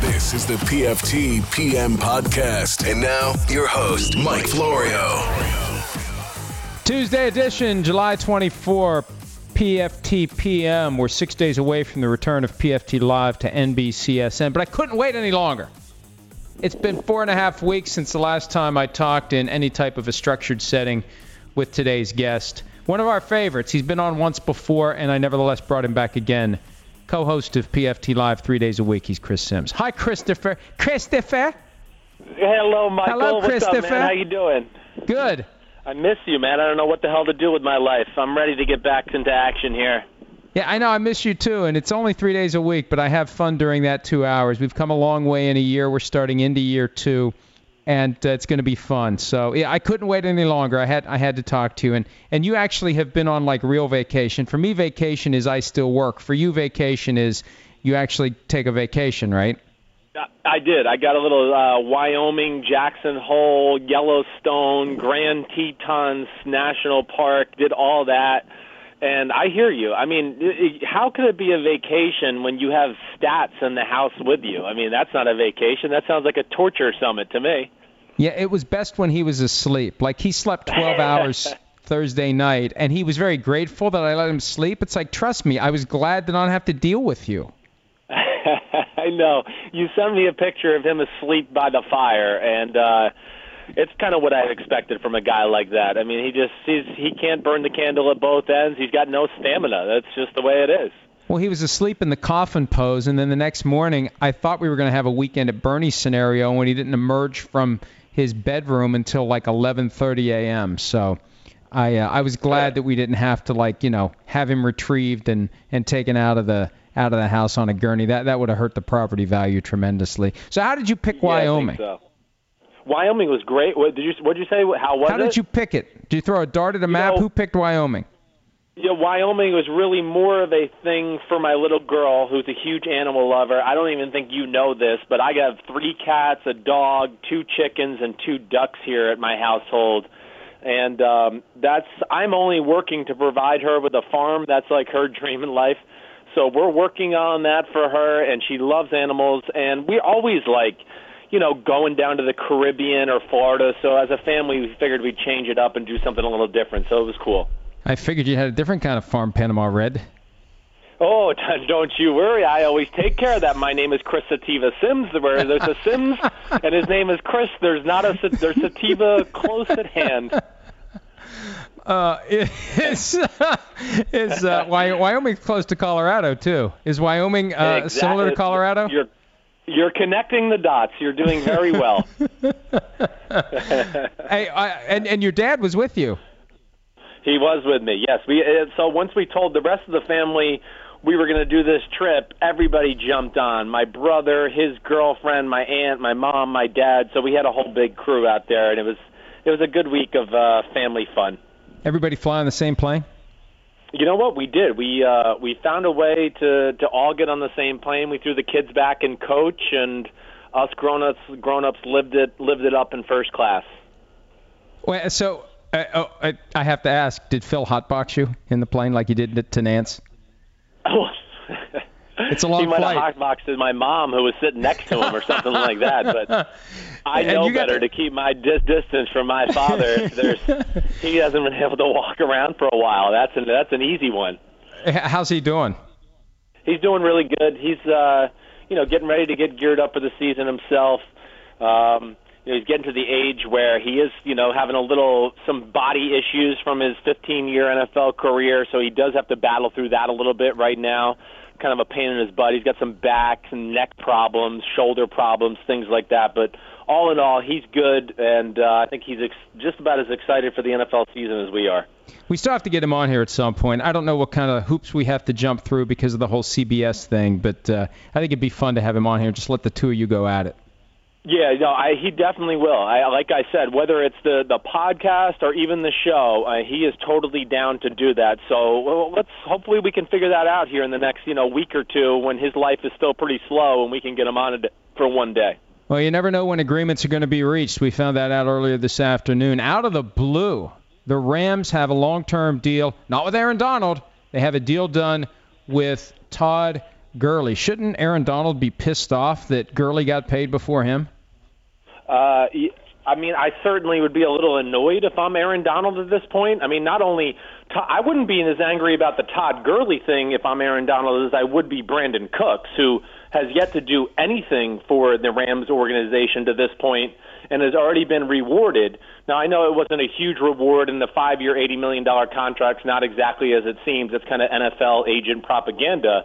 This is the PFT PM podcast. And now, your host, Mike Florio. Tuesday edition, July 24, PFT PM. We're six days away from the return of PFT Live to NBCSN, but I couldn't wait any longer. It's been four and a half weeks since the last time I talked in any type of a structured setting with today's guest. One of our favorites. He's been on once before, and I nevertheless brought him back again co-host of PFT Live three days a week. He's Chris Simms. Hi, Christopher. Christopher. Hello, Michael. Hello, Christopher. up? How you doing? Good. I miss you, man. I don't know what the hell to do with my life. I'm ready to get back into action here. Yeah, I know. I miss you too, and it's only three days a week, but I have fun during that two hours. We've come a long way in a year. We're starting into year two, and uh, it's going to be fun. So yeah, I couldn't wait any longer. I had I had to talk to you, and and you actually have been on like real vacation. For me, vacation is I still work. For you, vacation is you actually take a vacation, right? I- did. I got a little uh, Wyoming, Jackson Hole, Yellowstone, Grand Tetons National Park. Did all that, and I hear you. I mean, how could it be a vacation when you have stats in the house with you? I mean, that's not a vacation. That sounds like a torture summit to me. Yeah, it was best when he was asleep. Like he slept 12 hours Thursday night, and he was very grateful that I let him sleep. It's like, trust me, I was glad to not have to deal with you. I know. You sent me a picture of him asleep by the fire, and uh, it's kind of what I expected from a guy like that. I mean, he just he's, he can't burn the candle at both ends. He's got no stamina. That's just the way it is. Well, he was asleep in the coffin pose, and then the next morning, I thought we were going to have a weekend at Bernie scenario when he didn't emerge from his bedroom until like 11:30 a.m. So, I uh, I was glad that we didn't have to like you know have him retrieved and and taken out of the out of the house on a gurney. That that would have hurt the property value tremendously. So, how did you pick Yeah, I think Wyoming? so. Wyoming was great. What did you what did you say? How was How it? did you pick it? Did you throw a dart at a map? know- Who picked Wyoming? Yeah, Wyoming was really more of a thing for my little girl who's a huge animal lover. I don't even think you know this, but I got three cats, a dog, two chickens, and two ducks here at my household. And um that's I'm only working to provide her with a farm. That's like her dream in life. So we're working on that for her and she loves animals and we always like you know, going down to the Caribbean or Florida. So as a family, we figured we'd change it up and do something a little different. So it was cool. I figured you had a different kind of farm, Panama Red. Oh, don't you worry. I always take care of that. My name is Chris Sativa Simms. Where there's a Simms and his name is Chris, there's not a there's Sativa close at hand. Uh, is is uh, Wy- Wyoming's close to Colorado too? Is Wyoming uh, Exact- similar to Colorado? You're you're connecting the dots. You're doing very well. Hey, I, and and your dad was with you. He was with me. Yes. We uh, so once we told the rest of the family we were going to do this trip, everybody jumped on. My brother, his girlfriend, my aunt, my mom, my dad. So we had a whole big crew out there, and it was it was a good week of uh, family fun. Everybody fly on the same plane. You know what we did? We uh, we found a way to to all get on the same plane. We threw the kids back in coach, and us grown ups grown ups lived it lived it up in first class. Wait, so uh, oh, I, I have to ask: Did Phil hotbox you in the plane like you did to Nantz? It's a long he might flight. have hotboxed my mom, who was sitting next to him, or something like that. But I know better the- to keep my dis- distance from my father. There's he hasn't been able to walk around for a while. That's an that's an easy one. How's he doing? He's doing really good. He's uh, you know getting ready to get geared up for the season himself. Um, you know, he's getting to the age where he is, you know, having a little some body issues from his 15-year NFL career, so he does have to battle through that a little bit right now. Kind of a pain in his butt. He's got some back and neck problems, shoulder problems, things like that. But all in all, he's good, and uh, I think he's ex- just about as excited for the NFL season as we are. We still have to get him on here at some point. I don't know what kind of hoops we have to jump through because of the whole CBS thing, but uh, I think it'd be fun to have him on here. Just let the two of you go at it. Yeah, no, I, he definitely will. I, like I said, whether it's the the podcast or even the show, uh, he is totally down to do that. So well, let's hopefully we can figure that out here in the next you know week or two when his life is still pretty slow and we can get him on it for one day. Well, you never know when agreements are going to be reached. We found that out earlier this afternoon. Out of the blue, the Rams have a long term deal, not with Aaron Donald. They have a deal done with Todd Gurley. Shouldn't Aaron Donald be pissed off that Gurley got paid before him? Uh, I mean, I certainly would be a little annoyed if I'm Aaron Donald at this point. I mean, not only I wouldn't be as angry about the Todd Gurley thing if I'm Aaron Donald as I would be Brandin Cooks, who has yet to do anything for the Rams organization to this point and has already been rewarded. Now, I know it wasn't a huge reward, and the five-year, $80 million contract's not exactly as it seems. It's kind of NFL agent propaganda.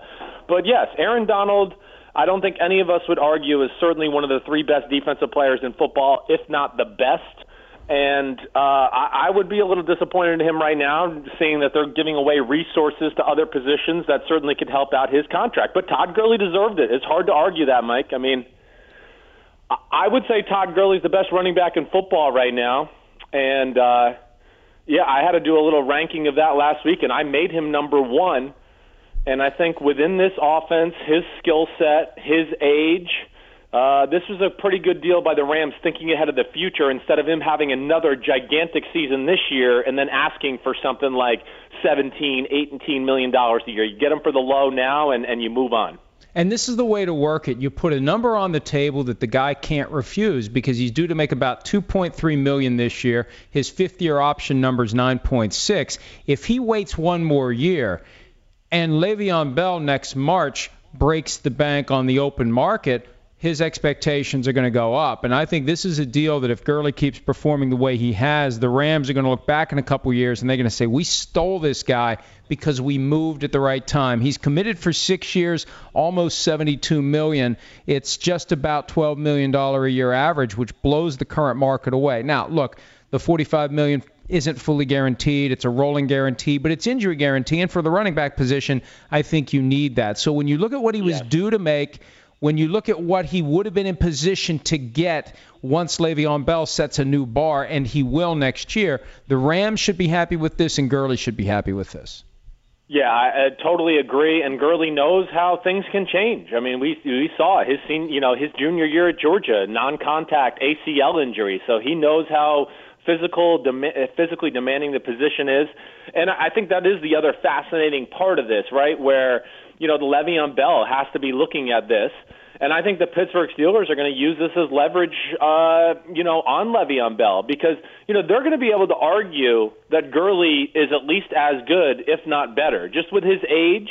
But yes, Aaron Donald – I don't think any of us would argue is certainly one of the three best defensive players in football, if not the best. And uh, I, I would be a little disappointed in him right now, seeing that they're giving away resources to other positions that certainly could help out his contract. But Todd Gurley deserved it. It's hard to argue that, Mike. I mean, I would say Todd Gurley's the best running back in football right now. And uh, yeah, I had to do a little ranking of that last week, and I made him number one and I think within this offense, his skill set, his age, uh, this was a pretty good deal by the Rams thinking ahead of the future instead of him having another gigantic season this year and then asking for something like 17, 18 million dollars a year. You get him for the low now and, and you move on. And this is the way to work it. You put a number on the table that the guy can't refuse because he's due to make about 2.3 million this year. His fifth year option number is 9.6. If he waits one more year, and Le'Veon Bell next March breaks the bank on the open market, his expectations are going to go up. And I think this is a deal that if Gurley keeps performing the way he has, the Rams are going to look back in a couple years and they're going to say, we stole this guy because we moved at the right time. He's committed for six years, almost 72 million. It's just about 12 million dollar a year average, which blows the current market away. Now, look, the 45 million isn't fully guaranteed. It's a rolling guarantee, but it's injury guarantee. And for the running back position, I think you need that. So when you look at what he was yes. due to make, when you look at what he would have been in position to get once Le'Veon Bell sets a new bar, and he will next year, the Rams should be happy with this, and Gurley should be happy with this. Yeah, I, I totally agree. And Gurley knows how things can change. I mean, we we saw his seen, you know, his junior year at Georgia, non-contact ACL injury, so he knows how physical, dem- uh, physically demanding the position is. And I think that is the other fascinating part of this, right? Where, you know, the Le'Veon Bell has to be looking at this. And I think the Pittsburgh Steelers are going to use this as leverage, uh, you know, on Le'Veon Bell because, you know, they're going to be able to argue that Gurley is at least as good, if not better. Just with his age,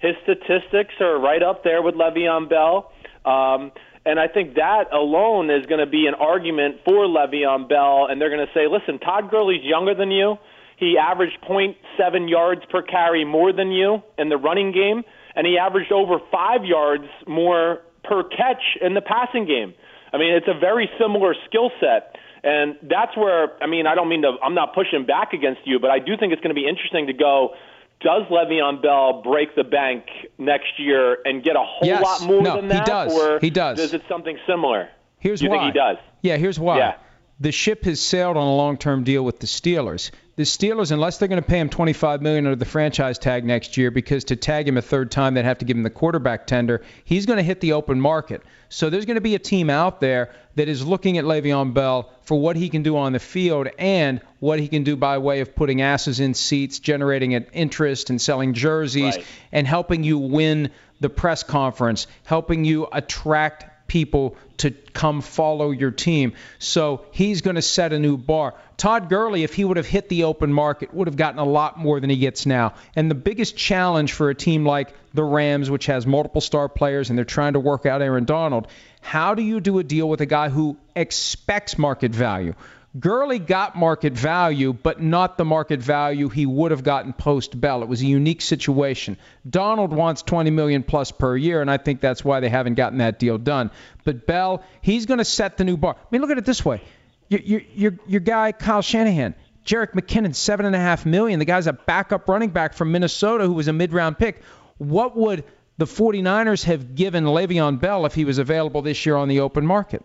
his statistics are right up there with Le'Veon Bell. Um, and I think that alone is going to be an argument for Le'Veon Bell, and they're going to say, listen, Todd Gurley's younger than you. He averaged 0.7 yards per carry more than you in the running game, and he averaged over five yards more per catch in the passing game. I mean, it's a very similar skill set. And that's where, I mean, I don't mean to, I'm not pushing back against you, but I do think it's going to be interesting to go does Le'Veon Bell break the bank next year and get a whole yes. lot more no, than that? He does. Or he does. Does it something similar? Here's you why. think he does? Yeah, here's why. Yeah. The ship has sailed on a long-term deal with the Steelers. The Steelers, unless they're going to pay him 25 million under the franchise tag next year, because to tag him a third time, they'd have to give him the quarterback tender. He's going to hit the open market. So there's going to be a team out there that is looking at Le'Veon Bell for what he can do on the field and what he can do by way of putting asses in seats, generating an interest and selling jerseys, right. and helping you win the press conference, helping you attract people to come follow your team. So he's going to set a new bar. Todd Gurley, if he would have hit the open market, would have gotten a lot more than he gets now. And the biggest challenge for a team like the Rams, which has multiple star players and they're trying to work out Aaron Donald, how do you do a deal with a guy who expects market value? Gurley got market value, but not the market value he would have gotten post Bell. It was a unique situation. Donald wants 20 million plus per year, and I think that's why they haven't gotten that deal done. But Bell, he's going to set the new bar. I mean, look at it this way: your your your, your guy Kyle Shanahan, Jerick McKinnon, seven and a half million. The guy's a backup running back from Minnesota who was a mid-round pick. What would the 49ers have given Le'Veon Bell if he was available this year on the open market?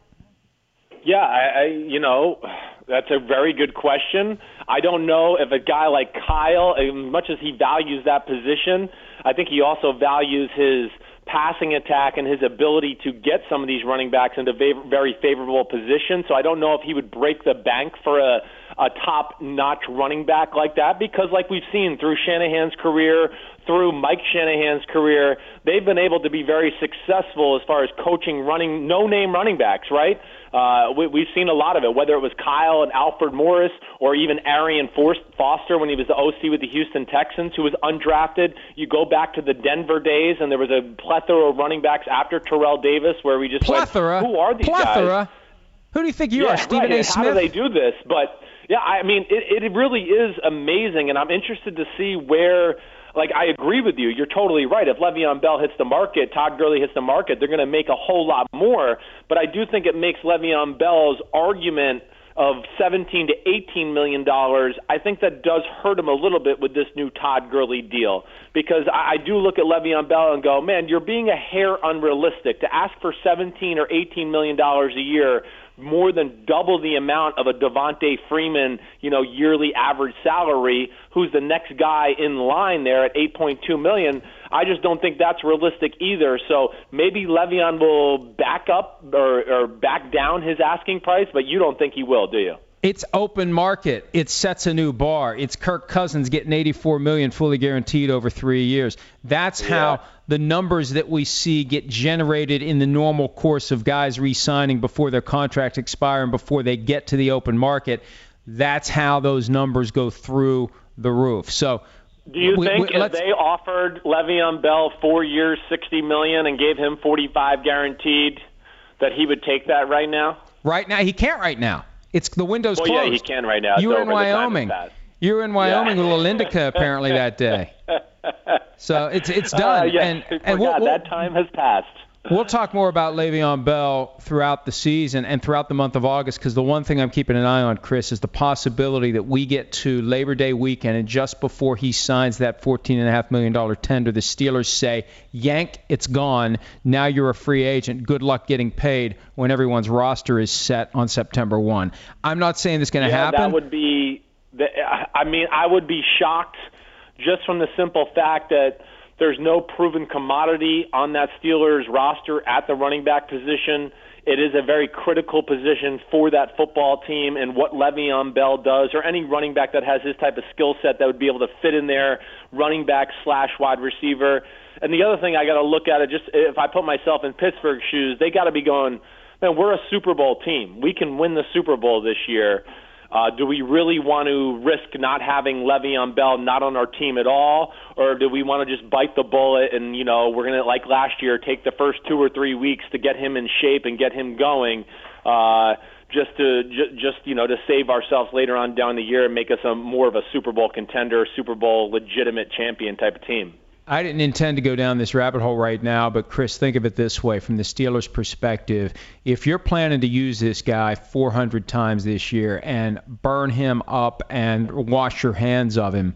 Yeah, I, I you know that's a very good question. I don't know if a guy like Kyle, as much as he values that position, I think he also values his passing attack and his ability to get some of these running backs into very favorable positions. So I don't know if he would break the bank for a a top notch running back like that because like we've seen through Shanahan's career, through Mike Shanahan's career, they've been able to be very successful as far as coaching running no-name running backs, right? Uh, we, we've seen a lot of it, whether it was Kyle and Alfred Morris or even Arian Foster when he was the OC with the Houston Texans, who was undrafted. You go back to the Denver days, and there was a plethora of running backs after Terrell Davis, where we just plethora. went, who are these plethora. guys? Who do you think you yeah, are, Stephen right. A. Smith? How do they do this? But yeah, I mean, it, it really is amazing, and I'm interested to see where. Like I agree with you. You're totally right. If Le'Veon Bell hits the market, Todd Gurley hits the market, they're going to make a whole lot more. But I do think it makes Le'Veon Bell's argument of 17 to 18 million dollars, I think that does hurt him a little bit with this new Todd Gurley deal because I, I do look at Le'Veon Bell and go, man, you're being a hair unrealistic to ask for 17 or 18 million dollars a year more than double the amount of a Devonta Freeman, you know, yearly average salary, who's the next guy in line there at 8.2 million. I just don't think that's realistic either. So maybe Le'Veon will back up or, or back down his asking price, but you don't think he will, do you? It's open market. It sets a new bar. It's Kirk Cousins getting 84 million fully guaranteed over 3 years. That's yeah. The numbers that we see get generated in the normal course of guys re-signing before their contracts expire and before they get to the open market. That's how those numbers go through the roof. So do you we, think we, if they offered Le'Veon Bell four years, sixty million, and gave him forty-five guaranteed, that he would take that right now? Right now, he can't. Right now, it's the window's well, closed. yeah, he can right now. You're in. Wyoming. You were in Wyoming yeah. with Lindica apparently that day. So it's it's done. Uh, yeah, and and we'll, we'll, that time has passed. We'll talk more about Le'Veon Bell throughout the season and throughout the month of August because the one thing I'm keeping an eye on, Chris, is the possibility that we get to Labor Day weekend and just before he signs that $14.5 million tender, the Steelers say, yank, it's gone. Now you're a free agent. Good luck getting paid when everyone's roster is set on September 1. I'm not saying this is going to yeah, happen. That would be, I mean, I would be shocked just from the simple fact that – there's no proven commodity on that Steelers roster at the running back position. It is a very critical position for that football team, and what Le'Veon Bell does, or any running back that has this type of skill set that would be able to fit in there, running back slash wide receiver. And the other thing I got to look at it, just if I put myself in Pittsburgh's shoes, they got to be going, man, we're a Super Bowl team. We can win the Super Bowl this year. Uh, do we really want to risk not having Le'Veon Bell not on our team at all, or do we want to just bite the bullet and you know we're gonna like last year take the first two or three weeks to get him in shape and get him going, uh, just to j- just you know to save ourselves later on down the year and make us a more of a Super Bowl contender, Super Bowl legitimate champion type of team. I didn't intend to go down this rabbit hole right now, but Chris, think of it this way from the Steelers' perspective. If you're planning to use this guy 400 times this year and burn him up and wash your hands of him,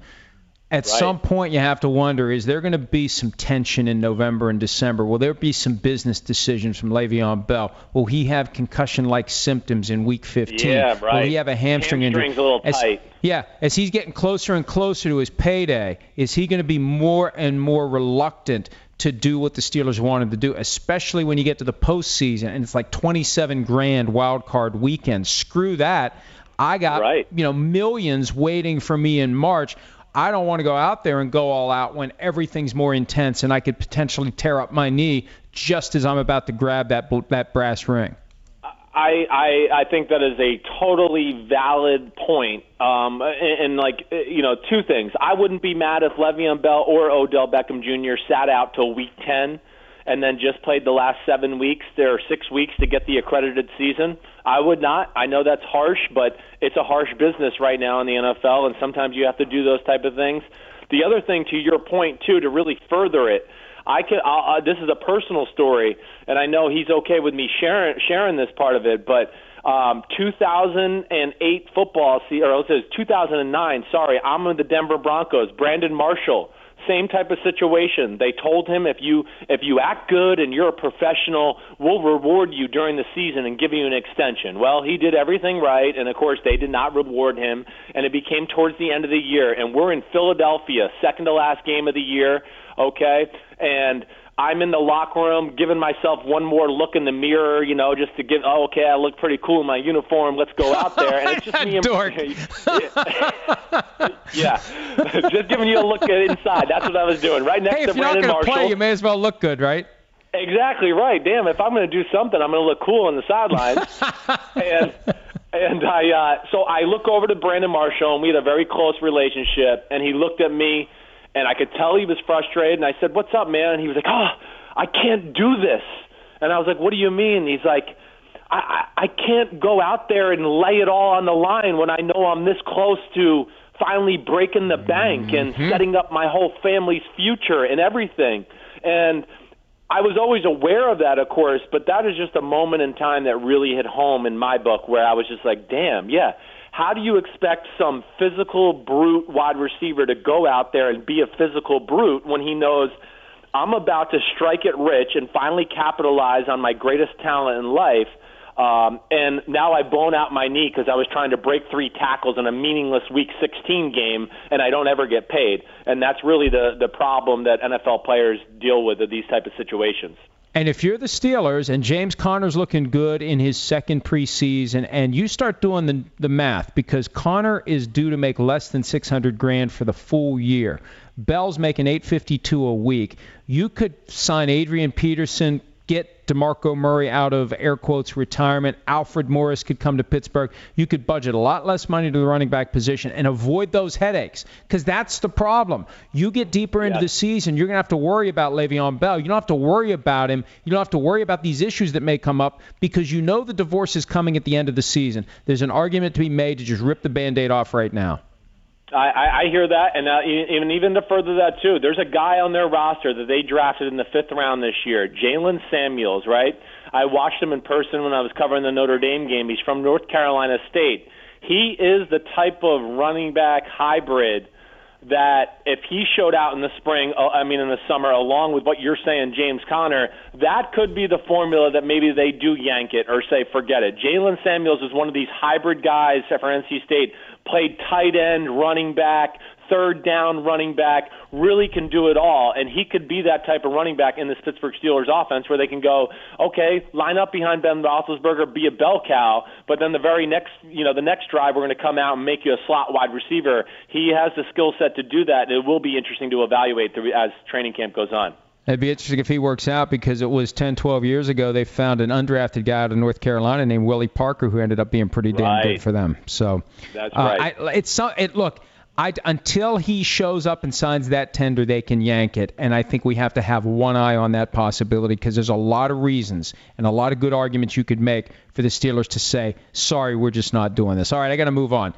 at right. some point you have to wonder is there going to be some tension in November and December? Will there be some business decisions from Le'Veon Bell? Will he have concussion like symptoms in week 15? Yeah, right. Will he have a hamstring injury? injury? a little as, tight. Yeah, as he's getting closer and closer to his payday, is he going to be more and more reluctant to do what the Steelers wanted to do, especially when you get to the postseason and it's like 27 grand wild card weekend? Screw that. I got right. you know millions waiting for me in March. I don't want to go out there and go all out when everything's more intense and I could potentially tear up my knee just as I'm about to grab that that brass ring. I, I I think that is a totally valid point. Um, and, and like you know, two things. I wouldn't be mad if Le'Veon Bell or Odell Beckham Jr. sat out till week ten and then just played the last seven weeks there are six weeks to get the accredited season. I would not. I know that's harsh, but it's a harsh business right now in the NFL, and sometimes you have to do those type of things. The other thing, to your point too, to really further it, I could. I'll, uh, this is a personal story, and I know he's okay with me sharing sharing this part of it, but. Um, 2008 football season, or it says 2009. Sorry, I'm in the Denver Broncos. Brandon Marshall, same type of situation. They told him if you if you act good and you're a professional, we'll reward you during the season and give you an extension. Well, he did everything right, and of course they did not reward him. And it became towards the end of the year, and we're in Philadelphia, second to last game of the year. Okay, and I'm in the locker room giving myself one more look in the mirror, you know, just to give, oh, okay, I look pretty cool in my uniform. Let's go out there. And it's just me and Dork. yeah, just giving you a look inside. That's what I was doing. Right next Hey, to if you're not Brandon Marshall. play, you may as well look good, right? Exactly right. Damn, if I'm going to do something, I'm going to look cool on the sidelines. and and I uh, so I look over to Brandon Marshall, and we had a very close relationship. And he looked at me, and I could tell he was frustrated. And I said, "What's up, man?" And he was like, "Oh, I can't do this." And I was like, "What do you mean?" He's like. I, I I can't go out there and lay it all on the line when I know I'm this close to finally breaking the bank and mm-hmm. setting up my whole family's future and everything. And I was always aware of that, of course, but that is just a moment in time that really hit home in my book where I was just like, damn, yeah. How do you expect some physical brute wide receiver to go out there and be a physical brute when he knows I'm about to strike it rich and finally capitalize on my greatest talent in life? Um, and now I've blown out my knee because I was trying to break three tackles in a meaningless Week 16 game, and I don't ever get paid. And that's really the the problem that NFL players deal with in these type of situations. And if you're the Steelers and James Conner's looking good in his second preseason, and you start doing the the math because Conner is due to make less than 600 grand for the full year, Bell's making 852 a week. You could sign Adrian Peterson, get DeMarco Murray out of air quotes retirement. Alfred Morris could come to Pittsburgh. You could budget a lot less money to the running back position and avoid those headaches because that's the problem. You get deeper into Yes. the season, you're going to have to worry about Le'Veon Bell. You don't have to worry about him. You don't have to worry about these issues that may come up because you know the divorce is coming at the end of the season. There's an argument to be made to just rip the band-aid off right now. I, I, hear that, and uh, even even to further that too, there's a guy on their roster that they drafted in the fifth round this year, Jaylen Samuels. Right? I watched him in person when I was covering the Notre Dame game. He's from North Carolina State. He is the type of running back hybrid that if he showed out in the spring, uh, I mean in the summer, along with what you're saying, James Conner, that could be the formula that maybe they do yank it or say forget it. Jaylen Samuels is one of these hybrid guys for NC State, played tight end, running back, third down running back, really can do it all, and he could be that type of running back in this Pittsburgh Steelers offense where they can go, okay, line up behind Ben Roethlisberger, be a bell cow, but then the very next, you know, the next drive we're going to come out and make you a slot wide receiver. He has the skill set to do that, and it will be interesting to evaluate as training camp goes on. It'd be interesting if he works out because it was 10, 12 years ago they found an undrafted guy out of North Carolina named Willie Parker who ended up being pretty damn Right. good for them. So That's uh, right. I, it's so, it look. I, until he shows up and signs that tender, they can yank it, and I think we have to have one eye on that possibility because there's a lot of reasons and a lot of good arguments you could make for the Steelers to say, "Sorry, we're just not doing this." All right, I got to move on.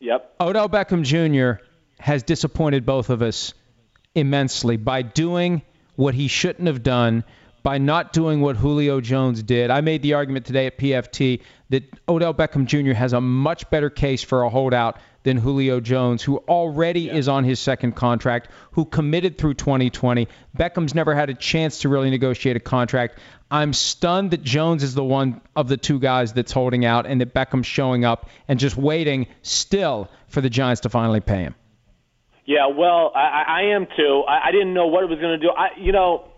Yep. Odell Beckham Jr. has disappointed both of us immensely by doing what he shouldn't have done, by not doing what Julio Jones did. I made the argument today at PFT that Odell Beckham Jr. has a much better case for a holdout than Julio Jones, who already is on his second contract, who committed through 2020. Beckham's never had a chance to really negotiate a contract. I'm stunned that Jones is the one of the two guys that's holding out and that Beckham's showing up and just waiting still for the Giants to finally pay him. Yeah, well, I, I am too. I, I didn't know what it was going to do. I, you know,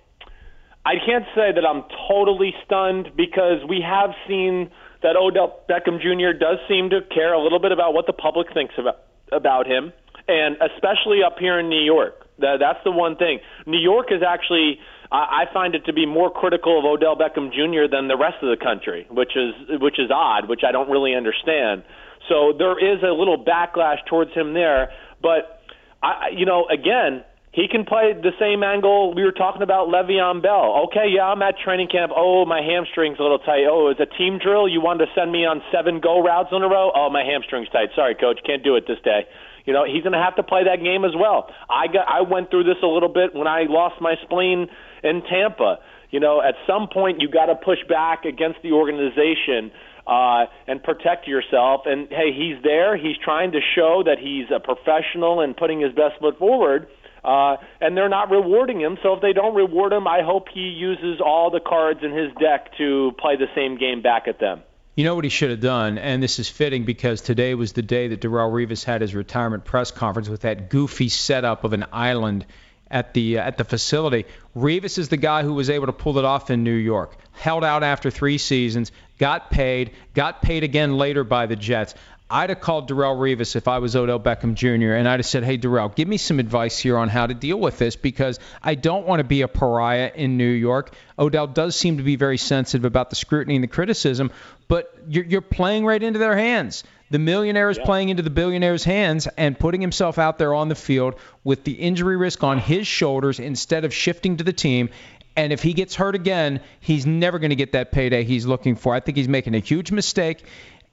I can't say that I'm totally stunned because we have seen that Odell Beckham Jr. does seem to care a little bit about what the public thinks about about him, and especially up here in New York. That, that's the one thing. New York is actually. I I find it to be more critical of Odell Beckham Jr. than the rest of the country, which is which is odd, which I don't really understand. So there is a little backlash towards him there, but I, you know, again, he can play the same angle we were talking about Le'Veon Bell. Okay, yeah, I'm at training camp. Oh, my hamstring's a little tight. Oh, it's a team drill. You wanted to send me on seven go routes in a row? Oh, my hamstring's tight. Sorry, coach, can't do it this day. You know, he's going to have to play that game as well. I got, I went through this a little bit when I lost my spleen in Tampa. You know, at some point you got to push back against the organization uh, and protect yourself. And hey, he's there. He's trying to show that he's a professional and putting his best foot forward. Uh, and they're not rewarding him. So if they don't reward him, I hope he uses all the cards in his deck to play the same game back at them. You know what he should have done, and this is fitting because today was the day that Darrelle Revis had his retirement press conference with that goofy setup of an island at the uh, at the facility. Revis is the guy who was able to pull it off in New York. Held out after three seasons, got paid, got paid again later by the Jets. I'd have called Darrelle Revis if I was Odell Beckham Jr. and I'd have said, "Hey, Darrelle, give me some advice here on how to deal with this because I don't want to be a pariah in New York." Odell does seem to be very sensitive about the scrutiny and the criticism, but you're, you're playing right into their hands. The millionaire is yeah. playing into the billionaire's hands and putting himself out there on the field with the injury risk on his shoulders instead of shifting to the team. And if he gets hurt again, he's never going to get that payday he's looking for. I think he's making a huge mistake.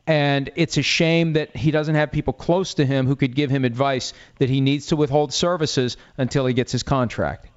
And it's a shame that he doesn't have people close to him who could give him advice that he needs to withhold services until he gets his contract.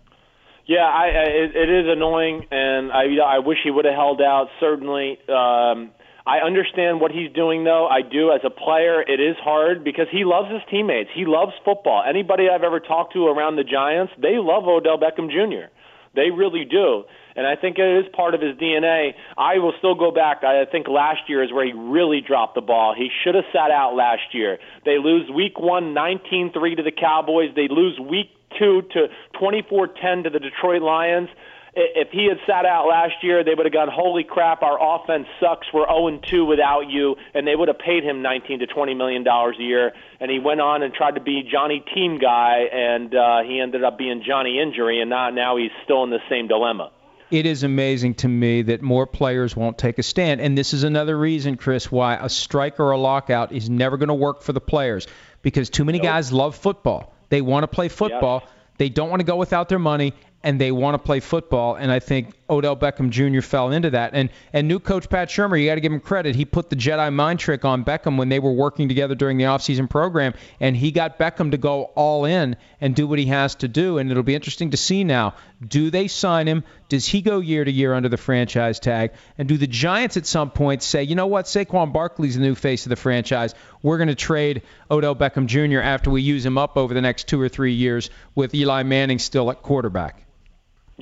Yeah, I, I, it, it is annoying, and I, I wish he would have held out. Certainly, um, I understand what he's doing, though. I do. As a player, it is hard because he loves his teammates. He loves football. Anybody I've ever talked to around the Giants, they love Odell Beckham Jr. They really do. And I think it is part of his DNA. I will still go back. I think last year is where he really dropped the ball. He should have sat out last year. They lose week one, 19 3 to the Cowboys. They lose week two to 24 10 to the Detroit Lions if he had sat out last year, they would have gone, "Holy crap, our offense sucks. We're 0 2 without you," and they would have paid him 19 to 20 million dollars a year. And he went on and tried to be Johnny Team Guy, and uh, he ended up being Johnny Injury, and not now he's still in the same dilemma. It is amazing to me that more players won't take a stand, and this is another reason, Chris, why a strike or a lockout is never going to work for the players because too many nope. guys love football. They want to play football. Yes. They don't want to go without their money, and they want to play football. And I think Odell Beckham Jr. fell into that. And and new coach Pat Shurmur, you got to give him credit. He put the Jedi mind trick on Beckham when they were working together during the offseason program, and he got Beckham to go all in and do what he has to do. And it'll be interesting to see now. Do they sign him? Does he go year to year under the franchise tag? And do the Giants at some point say, you know what, Saquon Barkley's the new face of the franchise. We're going to trade Odell Beckham Jr. after we use him up over the next two or three years with Eli Manning still at quarterback.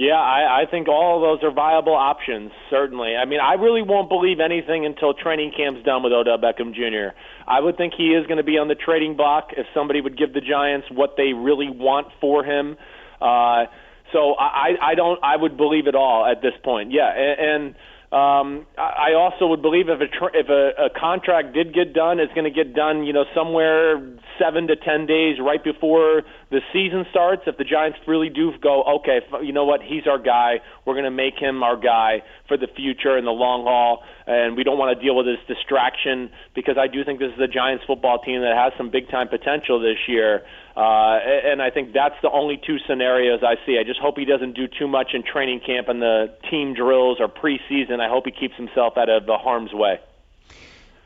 Yeah, I, I think all of those are viable options, certainly. I mean, I really won't believe anything until training camp's done with Odell Beckham Jr. I would think he is going to be on the trading block if somebody would give the Giants what they really want for him. Uh, so I, I don't, I would believe it all at this point. Yeah, and, and um, I also would believe if a if a, a contract did get done, it's going to get done, you know, somewhere seven to ten days right before the season starts. If the Giants really do go, okay, you know what, he's our guy. We're going to make him our guy for the future and the long haul, and we don't want to deal with this distraction because I do think this is a Giants football team that has some big time potential this year. Uh, and I think that's the only two scenarios I see. I just hope he doesn't do too much in training camp and the team drills or preseason. I hope he keeps himself out of the harm's way.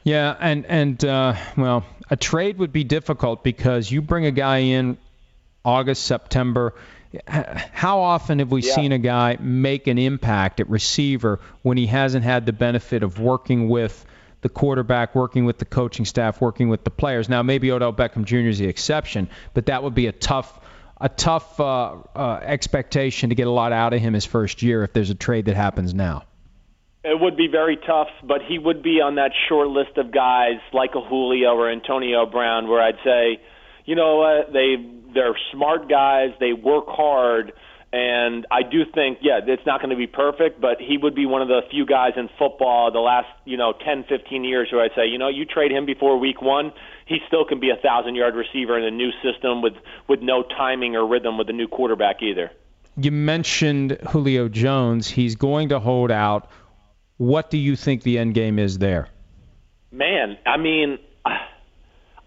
Yeah, and and uh, well, a trade would be difficult because you bring a guy in August, September. How often have we yeah. seen a guy make an impact at receiver when he hasn't had the benefit of working with the quarterback, working with the coaching staff, working with the players. Now, maybe Odell Beckham Jr. is the exception, but that would be a tough a tough uh, uh, expectation to get a lot out of him his first year if there's a trade that happens now. It would be very tough, but he would be on that short list of guys like a Julio or Antonio Brown, where I'd say, you know what, they they're smart guys, they work hard, and I do think, yeah, it's not going to be perfect, but he would be one of the few guys in football the last, you know, 10, 15 years where I'd say, you know, you trade him before week one, he still can be a thousand yard receiver in a new system with with no timing or rhythm with the new quarterback either. You mentioned Julio Jones. He's going to hold out. What do you think the end game is there? Man, I mean,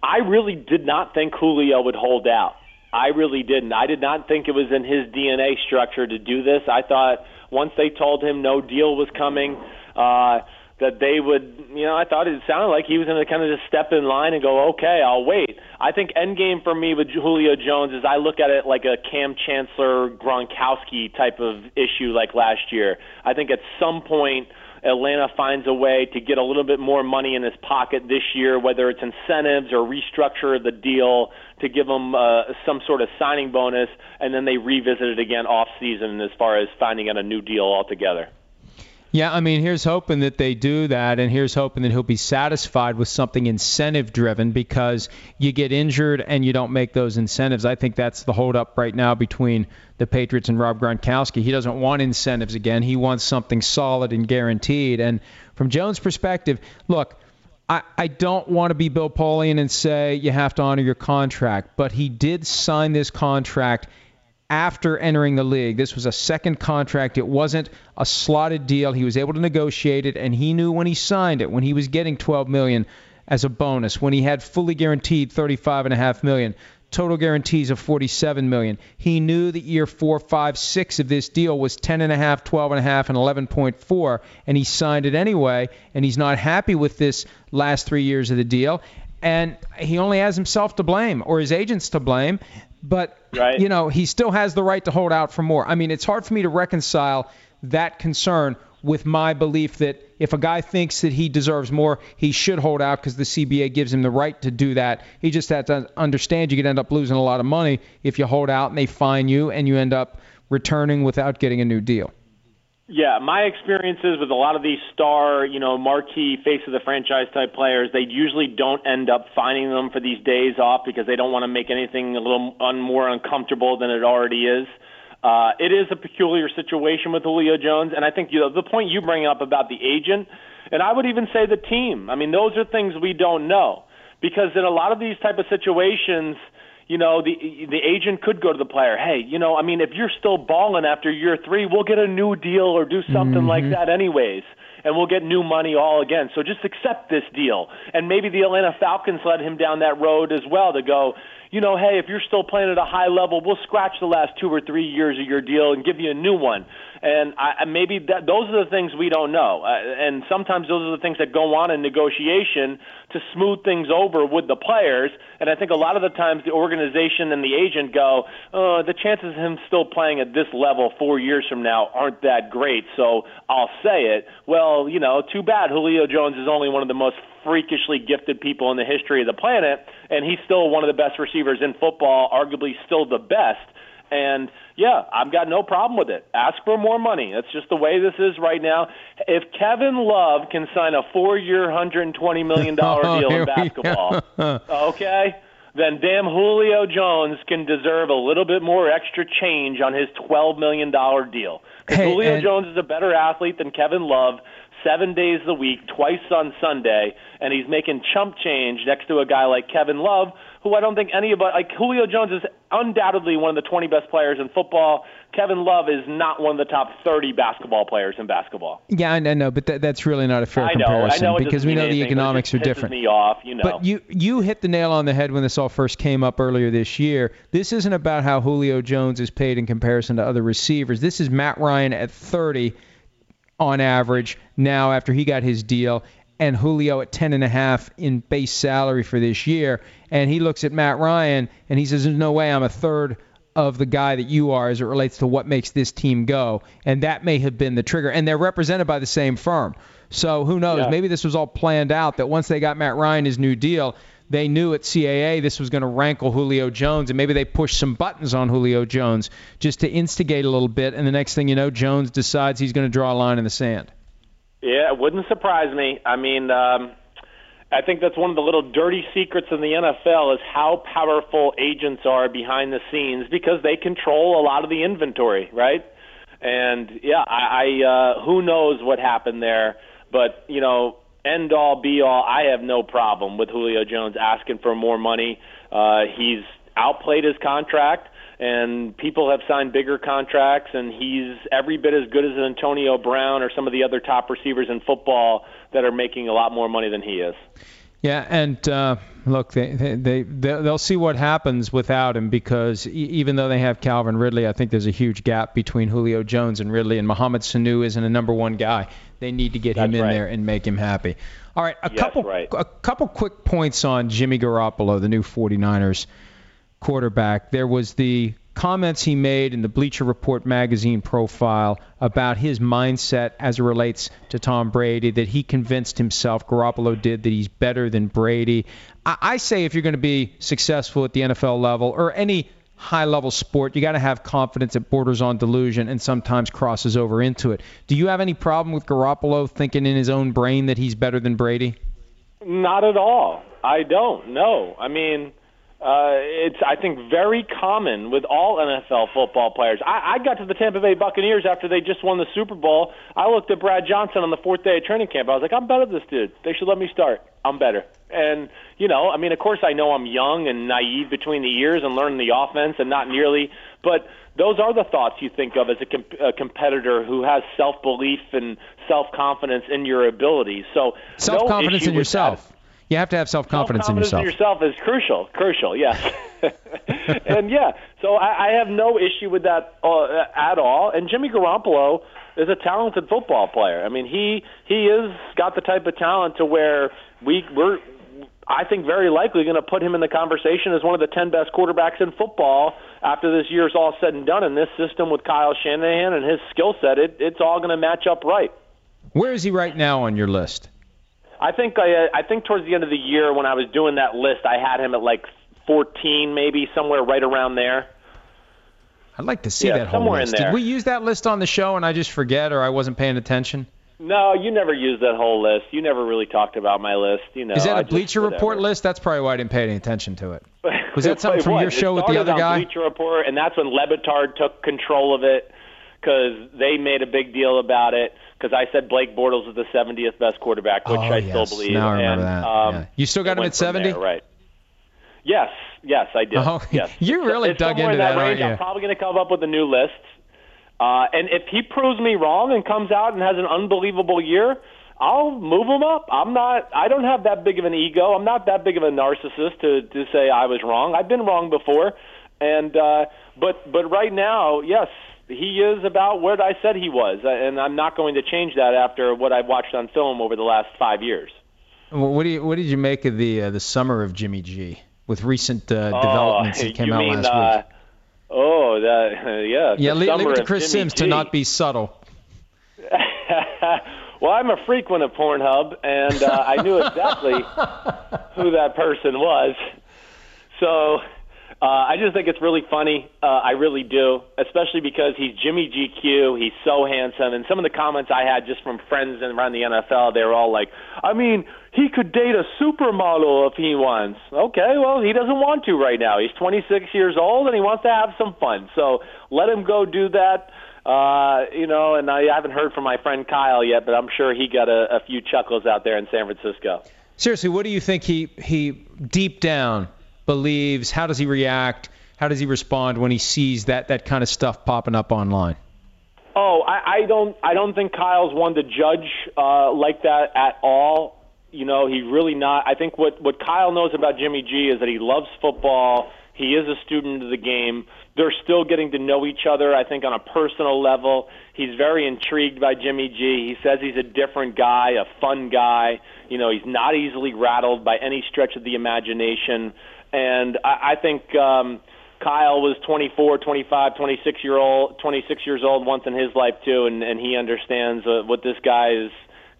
I really did not think Julio would hold out. I really didn't. I did not think it was in his DNA structure to do this. I thought once they told him no deal was coming, uh, that they would, you know, I thought it sounded like he was going to kind of just step in line and go, okay, I'll wait. I think end game for me with Julio Jones is I look at it like a Kam Chancellor Gronkowski type of issue like last year. I think at some point Atlanta finds a way to get a little bit more money in his pocket this year, whether it's incentives or restructure the deal to give him uh, some sort of signing bonus, and then they revisit it again off season as far as finding out a new deal altogether. Yeah, I mean, here's hoping that they do that, and here's hoping that he'll be satisfied with something incentive driven because you get injured and you don't make those incentives. I think that's the holdup right now between the Patriots and Rob Gronkowski. He doesn't want incentives again. He wants something solid and guaranteed. And from Jones' perspective, look, I, I don't want to be Bill Polian and say you have to honor your contract, but he did sign this contract after entering the league. This was a second contract. It wasn't a slotted deal. He was able to negotiate it, and he knew when he signed it, when he was getting 12 million as a bonus, when he had fully guaranteed 35.5 million, total guarantees of 47 million. He knew that year four, five, six of this deal was 10.5, 12.5, and 11.4, and he signed it anyway. And he's not happy with this last three years of the deal. And he only has himself to blame or his agents to blame but right. you know he still has the right to hold out for more. I mean, it's hard for me to reconcile that concern with my belief that if a guy thinks that he deserves more, he should hold out because the CBA gives him the right to do that. He just has to understand you could end up losing a lot of money if you hold out and they fine you and you end up returning without getting a new deal. Yeah, my experiences with a lot of these star, you know, marquee face of the franchise type players, they usually don't end up finding them for these days off because they don't want to make anything a little un- more uncomfortable than it already is. Uh, it is a peculiar situation with Julio Jones, and I think you know the point you bring up about the agent, and I would even say the team. I mean, those are things we don't know because in a lot of these type of situations you know, the the agent could go to the player, hey, you know, I mean, if you're still balling after year three, we'll get a new deal or do something mm-hmm. like that, anyways, and we'll get new money all again. So just accept this deal, and maybe the Atlanta Falcons led him down that road as well to go. You know, hey, if you're still playing at a high level, we'll scratch the last two or three years of your deal and give you a new one and I, maybe that, those are the things we don't know. Uh, and sometimes those are the things that go on in negotiation to smooth things over with the players. And I think a lot of the times the organization and the agent go, uh, the chances of him still playing at this level four years from now aren't that great. So I'll say it. Well, you know, too bad. Julio Jones is only one of the most freakishly gifted people in the history of the planet, and he's still one of the best receivers in football, arguably still the best. And yeah, I've got no problem with it. Ask for more money. That's just the way this is right now. If Kevin Love can sign a four-year, hundred and twenty million dollar oh, deal in basketball, okay, then damn Julio Jones can deserve a little bit more extra change on his twelve million dollar deal. Hey, Julio and- Jones is a better athlete than Kevin Love seven days a week, twice on Sunday, and he's making chump change next to a guy like Kevin Love, who I don't think anybody like Julio Jones is undoubtedly one of the 20 best players in football. Kevin Love is not one of the top 30 basketball players in basketball. Yeah, I know, but that, that's really not a fair I know, comparison I know because we know anything, the economics are different. Me off, you know. But you you hit the nail on the head when this all first came up earlier this year. This isn't about how Julio Jones is paid in comparison to other receivers. This is Matt Ryan at 30 on average now after he got his deal and Julio at 10 and a half in base salary for this year and he looks at Matt Ryan and he says there's no way I'm a third of the guy that you are as it relates to what makes this team go. And that may have been the trigger and they're represented by the same firm. So who knows? Yeah. maybe this was all planned out that once they got Matt Ryan his new deal they knew at CAA this was going to rankle Julio Jones, and maybe they pushed some buttons on Julio Jones just to instigate a little bit. And the next thing you know, Jones decides he's going to draw a line in the sand. Yeah, it wouldn't surprise me. I mean, um, I think that's one of the little dirty secrets in the NFL is how powerful agents are behind the scenes because they control a lot of the inventory, right? And yeah, I, I uh, who knows what happened there, but you know, end all be all. I have no problem with Julio Jones asking for more money. Uh, he's outplayed his contract, and people have signed bigger contracts, and he's every bit as good as Antonio Brown or some of the other top receivers in football that are making a lot more money than he is. Yeah, and uh, look, they, they they they'll see what happens without him because even though they have Calvin Ridley, I think there's a huge gap between Julio Jones and Ridley, and Mohamed Sanu isn't a number one guy. They need to get That's him in right. there and make him happy. All right, a yes, couple right. a couple quick points on Jimmy Garoppolo, the new 49ers quarterback. There was the comments he made in the Bleacher Report magazine profile about his mindset as it relates to Tom Brady, that he convinced himself, Garoppolo did, that he's better than Brady. I, I say if you're going to be successful at the NFL level or any high level sport. You got to have confidence that borders on delusion and sometimes crosses over into it. Do you have any problem with Garoppolo thinking in his own brain that he's better than Brady? Not at all. I don't. No. I mean, uh, it's I think very common with all NFL football players. I, I got to the Tampa Bay Buccaneers after they just won the Super Bowl. I looked at Brad Johnson on the fourth day of training camp. I was like, I'm better than this dude. They should let me start. I'm better. And you know, I mean, of course, I know I'm young and naive between the ears and learning the offense and not nearly, but those are the thoughts you think of as a, comp- a competitor who has self belief and self confidence in your abilities. So self confidence no in yourself. You have to have self confidence in yourself. in yourself is crucial. Crucial, yes. and yeah, so I, I have no issue with that uh, at all. And Jimmy Garoppolo is a talented football player. I mean, he he is got the type of talent to where we we're I think very likely going to put him in the conversation as one of the 10 best quarterbacks in football after this year's all said and done. In this system with Kyle Shanahan and his skill set, it, it's all going to match up right. Where is he right now on your list? I think I, uh, I think towards the end of the year when I was doing that list, I had him at like 14, maybe somewhere right around there. I'd like to see Yeah, that whole somewhere in list. there. Did we use that list on the show and I just forget or I wasn't paying attention? No, you never used that whole list. You never really talked about my list. You know, Is that I a just- Bleacher Report whatever. list? That's probably why I didn't pay any attention to it. Was that something from what? your show it with the other guy? Bleacher Report, and that's when Le Batard took control of it because they made a big deal about it. Because I said Blake Bortles is the 70th best quarterback, which oh, I yes. still believe. Now I remember and, that. Um, yeah. You still got him at from 70? there, right? Yes, yes, I did. Oh, yes. you really it's dug into in that, that, aren't range. you? I'm probably going to come up with a new list. Uh, and if he proves me wrong and comes out and has an unbelievable year, I'll move him up. I'm not. I don't have that big of an ego. I'm not that big of a narcissist to to say I was wrong. I've been wrong before, and uh, but but right now, yes, he is about where I said he was, and I'm not going to change that after what I've watched on film over the last five years. What, do you, what did you make of the uh, the summer of Jimmy G with recent uh, Oh, developments that came out mean, last uh, week? Oh, that yeah. Yeah, the leave, leave it to Chris Jimmy Sims G. to not be subtle. well, I'm a frequent of Pornhub, and uh, I knew exactly who that person was. So uh, I just think it's really funny. Uh, I really do, especially because he's Jimmy GQ. He's so handsome, and some of the comments I had just from friends around the NFL, they were all like, "I mean, he could date a supermodel if he wants." Okay, well, he doesn't want to right now. He's 26 years old, and he wants to have some fun. So let him go do that. Uh, you know, and I haven't heard from my friend Kyle yet, but I'm sure he got a, a few chuckles out there in San Francisco. Seriously, what do you think he he deep down believes? How does he react? How does he respond when he sees that that kind of stuff popping up online? Oh, I, I don't. I don't think Kyle's one to judge uh, like that at all. You know, he really not. I think what what Kyle knows about Jimmy G is that he loves football. He is a student of the game. They're still getting to know each other. I think on a personal level, he's very intrigued by Jimmy G. He says he's a different guy, a fun guy. You know, he's not easily rattled by any stretch of the imagination. And I, I think. Um, Kyle was 24, 25, 26 year old, 26 years old once in his life too, and and he understands uh, what this guy is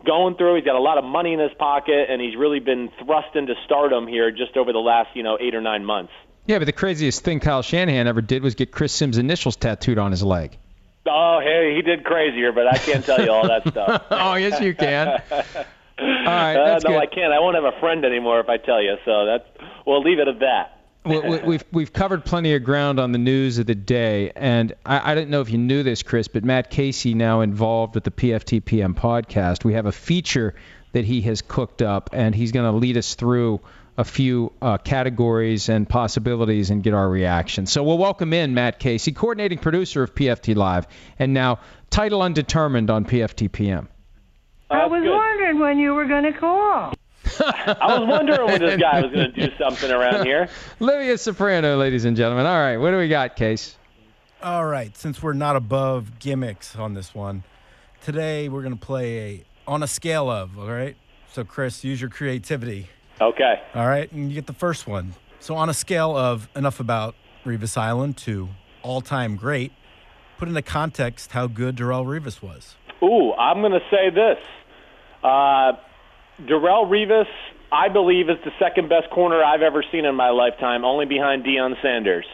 going through. He's got a lot of money in his pocket, and he's really been thrust into stardom here just over the last you know eight or nine months. Yeah, but the craziest thing Kyle Shanahan ever did was get Chris Sims' initials tattooed on his leg. Oh, hey, he did crazier, but I can't tell you all that stuff. oh, yes, you can. All right, Uh, no, good. I can't. I won't have a friend anymore if I tell you. So that's we'll leave it at that. we, we- we've we've covered plenty of ground on the news of the day, and I, I didn't know if you knew this, Chris, but Matt Casey now involved with the PFTPM podcast. We have a feature that he has cooked up, and he's going to lead us through a few uh, categories and possibilities and get our reaction. So we'll welcome in Matt Casey, coordinating producer of PFT Live, and now title undetermined on PFTPM. I was good. wondering when you were going to call. I was wondering when this guy was going to do something around here. Livia Soprano, ladies and gentlemen. All right, what do we got, Case? All right, since we're not above gimmicks on this one, today we're going to play a on a scale of, all right? So Chris, use your creativity. Okay. All right, and you get the first one. So on a scale of enough about Revis Island to all-time great, put into context how good Darrelle Revis was. Ooh, I'm going to say this. Uh, Darrelle Revis, I believe, is the second best corner I've ever seen in my lifetime, only behind Deion Sanders.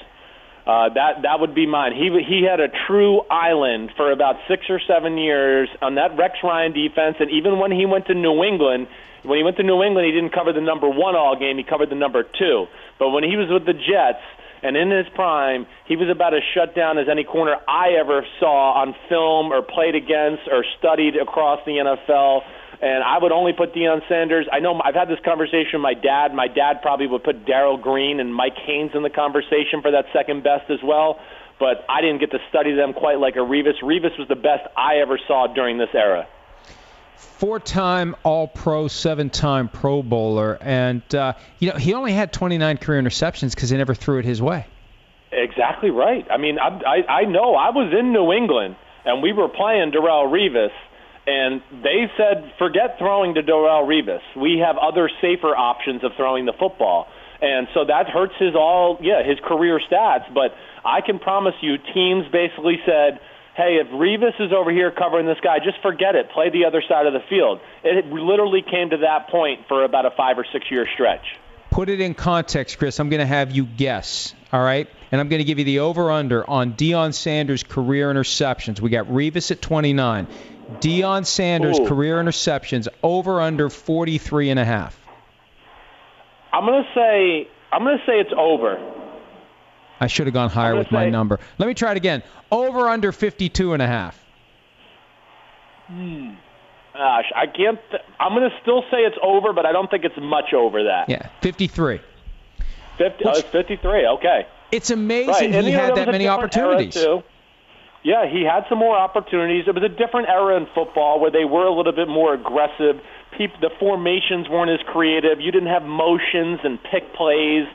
Uh, that that would be mine. He he had a true island for about six or seven years on that Rex Ryan defense, and even when he went to New England, when he went to New England, he didn't cover the number one all game. He covered the number two. But when he was with the Jets and in his prime, he was about as shut down as any corner I ever saw on film or played against or studied across the NFL and I would only put Deion Sanders. I know I've had this conversation with my dad. My dad probably would put Darrell Green and Mike Haynes in the conversation for that second best as well. But I didn't get to study them quite like a Revis. Revis was the best I ever saw during this era. Four-time All-Pro, seven-time Pro Bowler, and uh, you know he only had 29 career interceptions because he never threw it his way. Exactly right. I mean, I, I I know I was in New England and we were playing Darrelle Revis and they said, forget throwing to Darrelle Revis. We have other safer options of throwing the football. And so that hurts his all, yeah, his career stats. But I can promise you, teams basically said, hey, if Revis is over here covering this guy, just forget it. Play the other side of the field. It literally came to that point for about a five or six year stretch. Put it in context, Chris. I'm going to have you guess, all right? And I'm going to give you the over under on Deion Sanders' career interceptions. We got Revis at 29. Deion Sanders Ooh. career interceptions over under 43 and a half. I'm going to say I'm going to say it's over. I should have gone higher with say, my number. Let me try it again. Over under 52 and a half. Hmm. Gosh, I can't. Th- I'm going to still say it's over, but I don't think it's much over that. Yeah, 53. 50, Which, oh, it's 53. Okay. It's amazing right. he had that many opportunities. Yeah, he had some more opportunities. It was a different era in football where they were a little bit more aggressive. People, the formations weren't as creative. You didn't have motions and pick plays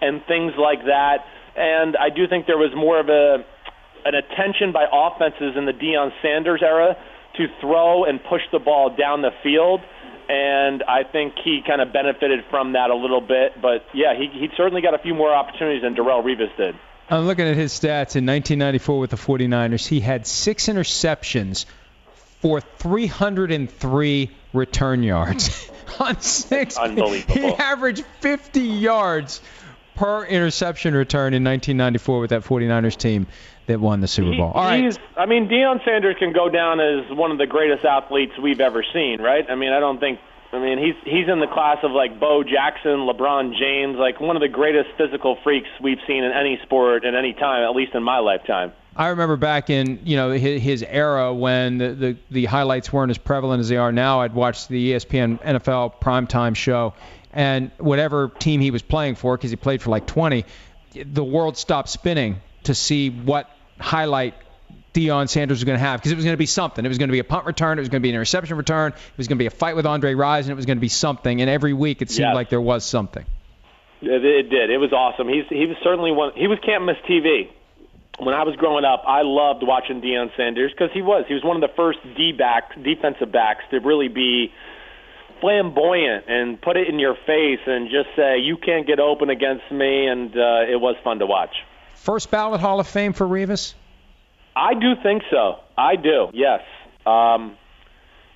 and things like that. And I do think there was more of a an attention by offenses in the Deion Sanders era to throw and push the ball down the field. And I think he kind of benefited from that a little bit. But yeah, he, he certainly got a few more opportunities than Darrelle Revis did. I'm looking at his stats in 1994 with the 49ers. He had six interceptions for 303 return yards on six. Unbelievable. He averaged 50 yards per interception return in 1994 with that 49ers team that won the Super Bowl. All right. I mean, Deion Sanders can go down as one of the greatest athletes we've ever seen, right? I mean, I don't think I mean, he's he's in the class of like Bo Jackson, LeBron James, like one of the greatest physical freaks we've seen in any sport at any time, at least in my lifetime. I remember back in you know his, his era when the, the the highlights weren't as prevalent as they are now. I'd watch the ESPN NFL primetime show, and whatever team he was playing for, because he played for like 20, the world stopped spinning to see what highlight Deion Sanders was going to have because it was going to be something. It was going to be a punt return. It was going to be an interception return. It was going to be a fight with Andre Rison, and it was going to be something. And every week it seemed yes. like there was something. It, it did. It was awesome. He's he was certainly one. He was can't miss TV. When I was growing up, I loved watching Deion Sanders because he was he was one of the first D back defensive backs to really be flamboyant and put it in your face and just say you can't get open against me, and uh, it was fun to watch. First ballot Hall of Fame for Revis. I do think so. I do. Yes. Um,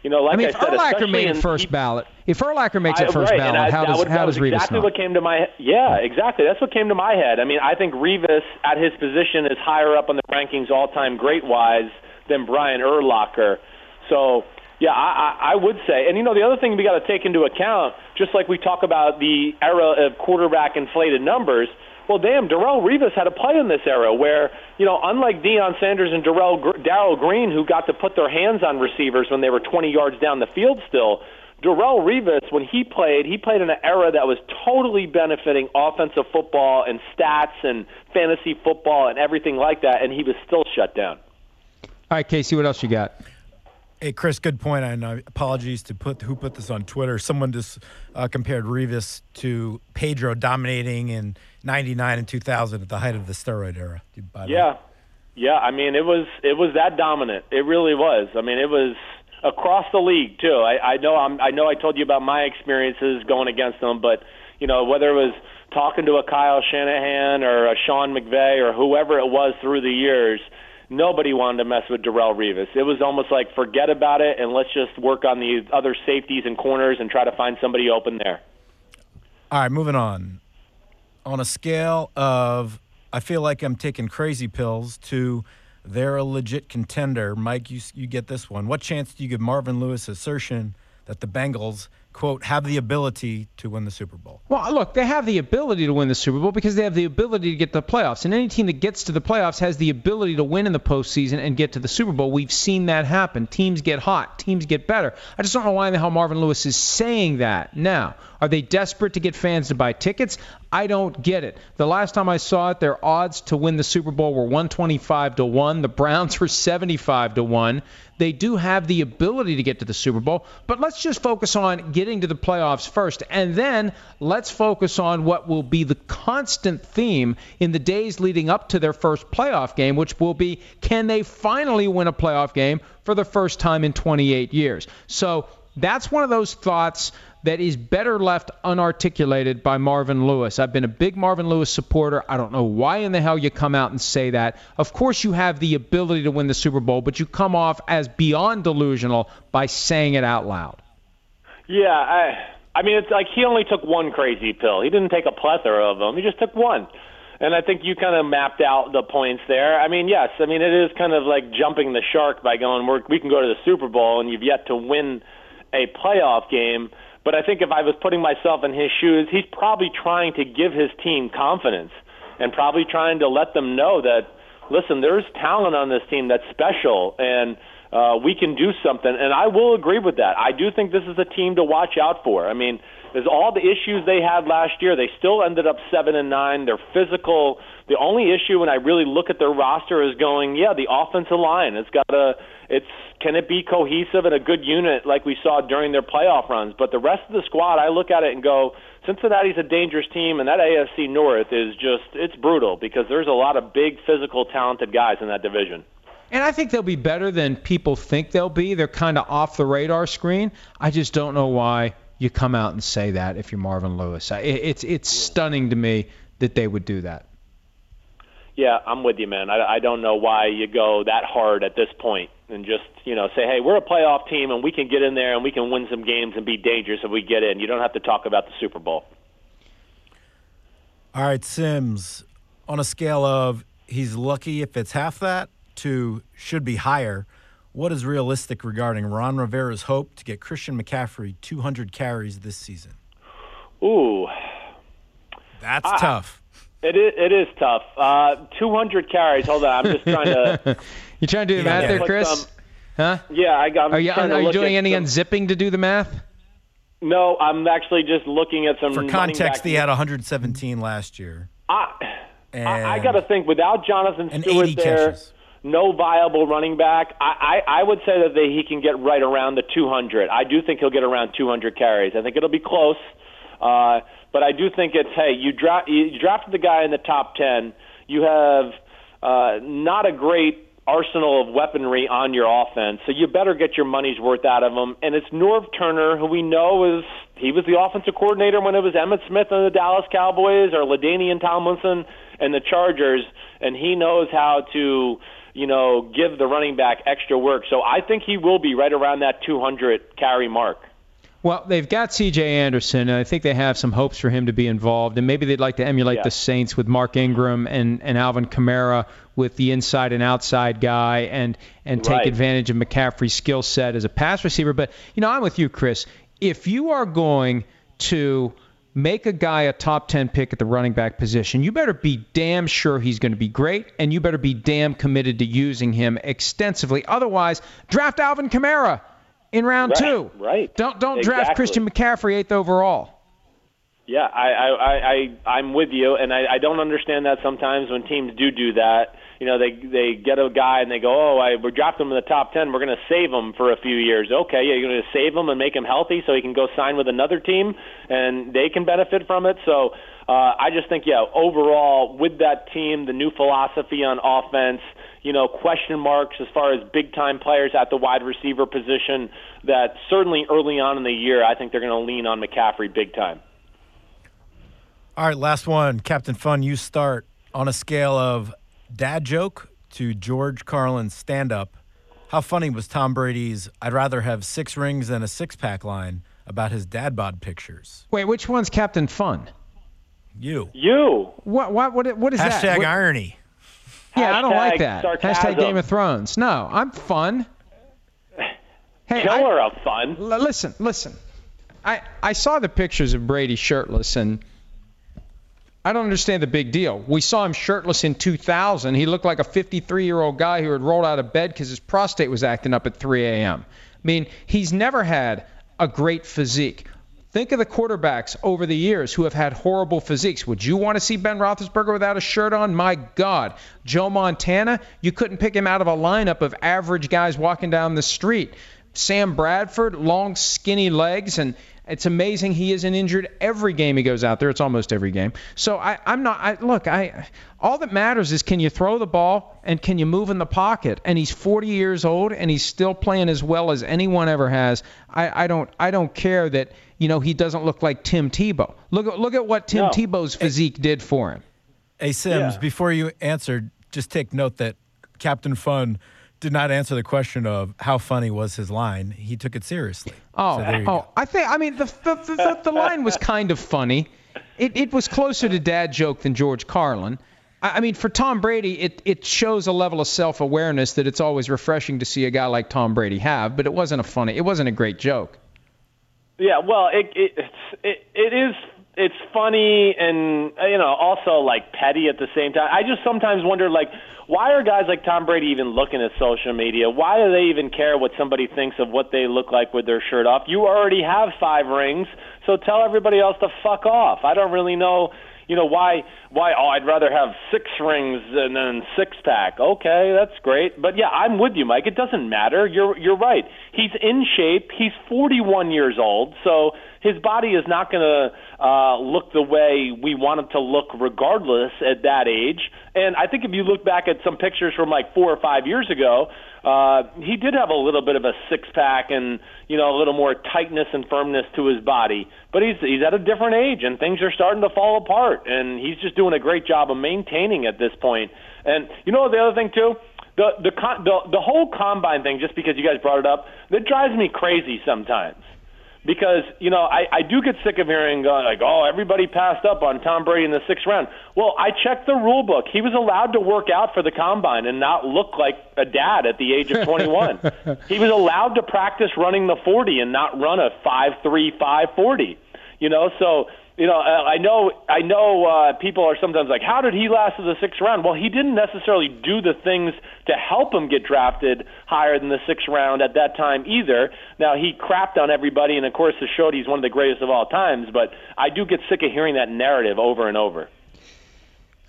you know, like I mean, I if said, Urlacher made first he, ballot, if Urlacher makes it first right, ballot, I, how does would, how does Revis exactly not? what came to my yeah, exactly. That's what came to my head. I mean, I think Revis at his position is higher up on the rankings all-time great-wise than Brian Urlacher. So yeah, I, I would say, and you know, the other thing we got to take into account, just like we talk about the era of quarterback inflated numbers well, damn, Darrelle Revis had a play in this era where, you know, unlike Deion Sanders and Darrell Darrell Green, who got to put their hands on receivers when they were 20 yards down the field still, Darrelle Revis, when he played, he played in an era that was totally benefiting offensive football and stats and fantasy football and everything like that, and he was still shut down. All right, Casey, what else you got? Hey, Chris, good point. And uh, apologies to put who put this on Twitter. Someone just uh, compared Revis to Pedro dominating in '99 and 2000 at the height of the steroid era. yeah, yeah. I mean, it was it was that dominant. It really was. I mean, it was across the league too. I, I know I'm, I know I told you about my experiences going against them, but you know whether it was talking to a Kyle Shanahan or a Sean McVay or whoever it was through the years nobody wanted to mess with Darrelle Revis. It was almost like forget about it and let's just work on the other safeties and corners and try to find somebody open there. All right, moving on. On a scale of I feel like I'm taking crazy pills to they're a legit contender. Mike, you, you get this one. What chance do you give Marvin Lewis' assertion that the Bengals, quote, have the ability to win the Super Bowl? Well, look, they have the ability to win the Super Bowl because they have the ability to get to the playoffs. And any team that gets to the playoffs has the ability to win in the postseason and get to the Super Bowl. We've seen that happen. Teams get hot, teams get better. I just don't know why in the hell Marvin Lewis is saying that now. Are they desperate to get fans to buy tickets? I don't get it. The last time I saw it, their odds to win the Super Bowl were 125 to 1. The Browns were 75 to 1. They do have the ability to get to the Super Bowl, but let's just focus on getting to the playoffs first. And then let's focus on what will be the constant theme in the days leading up to their first playoff game, which will be can they finally win a playoff game for the first time in 28 years? So that's one of those thoughts that is better left unarticulated by Marvin Lewis. I've been a big Marvin Lewis supporter. I don't know why in the hell you come out and say that. Of course, you have the ability to win the Super Bowl, but you come off as beyond delusional by saying it out loud. Yeah, I, I mean, it's like he only took one crazy pill. He didn't take a plethora of them. He just took one. And I think you kind of mapped out the points there. I mean, yes, I mean, it is kind of like jumping the shark by going, We're, we can go to the Super Bowl, and you've yet to win a playoff game. But I think if I was putting myself in his shoes, he's probably trying to give his team confidence and probably trying to let them know that, listen, there's talent on this team that's special and uh, we can do something. And I will agree with that. I do think this is a team to watch out for. I mean, there's all the issues they had last year. They still ended up seven and nine. They're physical. The only issue when I really look at their roster is going, yeah, the offensive line. It's got a, it's can it be cohesive and a good unit like we saw during their playoff runs? But the rest of the squad, I look at it and go, Cincinnati's a dangerous team, and that AFC North is just it's brutal because there's a lot of big, physical, talented guys in that division. And I think they'll be better than people think they'll be. They're kind of off the radar screen. I just don't know why you come out and say that if you're Marvin Lewis. It's it's stunning to me that they would do that. Yeah, I'm with you, man. I, I don't know why you go that hard at this point and just you know say, hey, we're a playoff team and we can get in there and we can win some games and be dangerous if we get in. You don't have to talk about the Super Bowl. All right, Sims. On a scale of he's lucky if it's half that to should be higher, what is realistic regarding Ron Rivera's hope to get Christian McCaffrey 200 carries this season? Ooh, that's ah. tough. It is, it is tough. Uh, 200 carries. Hold on, I'm just trying to. you trying to do the math there, Chris? Um, huh? Yeah, I got. Are you, are you doing any some, unzipping to do the math? No, I'm actually just looking at some. For context, he had 117 last year. I, I, I got to think without Jonathan Stewart there, catches. no viable running back. I, I, I would say that they, he can get right around the 200. I do think he'll get around 200 carries. I think it'll be close. Uh, but I do think it's hey, you, dra- you drafted the guy in the top ten. You have uh, not a great arsenal of weaponry on your offense, so you better get your money's worth out of him. And it's Norv Turner, who we know is he was the offensive coordinator when it was Emmitt Smith and the Dallas Cowboys or LaDainian Tomlinson and the Chargers, and he knows how to you know give the running back extra work. So I think he will be right around that 200 carry mark. Well, they've got C.J. Anderson, and I think they have some hopes for him to be involved. And maybe they'd like to emulate yeah. the Saints with Mark Ingram and, and Alvin Kamara with the inside and outside guy, and and take right. advantage of McCaffrey's skill set as a pass receiver. But you know, I'm with you, Chris. If you are going to make a guy a top 10 pick at the running back position, you better be damn sure he's going to be great, and you better be damn committed to using him extensively. Otherwise, draft Alvin Kamara in round right, two. Right. Don't don't exactly. draft Christian McCaffrey eighth overall. Yeah, I I I, I I'm with you, and I, I don't understand that sometimes when teams do do that. You know, they they get a guy and they go, oh, I we're drafting him in the top ten. We're going to save him for a few years. Okay, yeah, you're going to save him and make him healthy so he can go sign with another team and they can benefit from it. So uh, I just think, yeah, overall with that team, the new philosophy on offense you know, question marks as far as big time players at the wide receiver position that certainly early on in the year, I think they're going to lean on McCaffrey big time. All right, last one. Captain Fun, you start on a scale of dad joke to George Carlin stand up. How funny was Tom Brady's I'd rather have six rings than a six pack line about his dad bod pictures? Wait, which one's Captain Fun? You. You. What what what what is that? Hashtag What- irony. Yeah, I don't like that. sarcasm. Hashtag Game of Thrones. No, I'm fun. Hey, I- Killer of fun. L- listen, listen. I I saw the pictures of Brady shirtless, and I don't understand the big deal. We saw him shirtless in 2000. He looked like a 53 year old guy who had rolled out of bed because his prostate was acting up at 3 a.m. I mean, he's never had a great physique. Think of the quarterbacks over the years who have had horrible physiques. Would you want to see Ben Roethlisberger without a shirt on? My God. Joe Montana, you couldn't pick him out of a lineup of average guys walking down the street. Sam Bradford, long, skinny legs, and it's amazing he isn't injured every game he goes out there. It's almost every game. So I, I'm not. I, look, I all that matters is can you throw the ball and can you move in the pocket? And he's 40 years old and he's still playing as well as anyone ever has. I, I don't. I don't care that you know he doesn't look like Tim Tebow. Look at look at what Tim No. Tebow's physique did for him. Hey, Sims, Yeah. before you answer, just take note that Captain Fun did not answer the question of how funny was his line. He took it seriously. Oh, So oh, go. I think. I mean, the the, the, the, the line was kind of funny. It it was closer to dad joke than George Carlin. I, I mean, for Tom Brady, it it shows a level of self-awareness that it's always refreshing to see a guy like Tom Brady have. But it wasn't a funny. It wasn't a great joke. Yeah, well, it, it it's it, it is it's funny and you know also like petty at the same time. I just sometimes wonder like why are guys like Tom Brady even looking at social media? Why do they even care what somebody thinks of what they look like with their shirt off? You already have five rings, so tell everybody else to fuck off. I don't really know you know why why oh I'd rather have six rings than then six pack. Okay, that's great. But yeah, I'm with you, Mike. It doesn't matter. You're you're right. He's in shape. He's 41 years old, so his body is not going to uh, look the way we want it to look, regardless at that age. And I think if you look back at some pictures from like four or five years ago, uh, he did have a little bit of a six pack and you know a little more tightness and firmness to his body. But he's he's at a different age, and things are starting to fall apart. And he's just doing a great job of maintaining at this point. And you know the other thing too. The the the the whole combine thing, just because you guys brought it up, that drives me crazy sometimes because you know I, I do get sick of hearing uh, like oh everybody passed up on Tom Brady in the sixth round. Well, I checked the rule book. He was allowed to work out for the combine and not look like a dad at the age of 21. he was allowed to practice running the 40 and not run a 5.3 540. You know, so you know uh, I know I know uh, people are sometimes like how did he last to the sixth round? Well, he didn't necessarily do the things to help him get drafted higher than the sixth round at that time either. Now he crapped on everybody, and of course it showed he's one of the greatest of all times. But I do get sick of hearing that narrative over and over.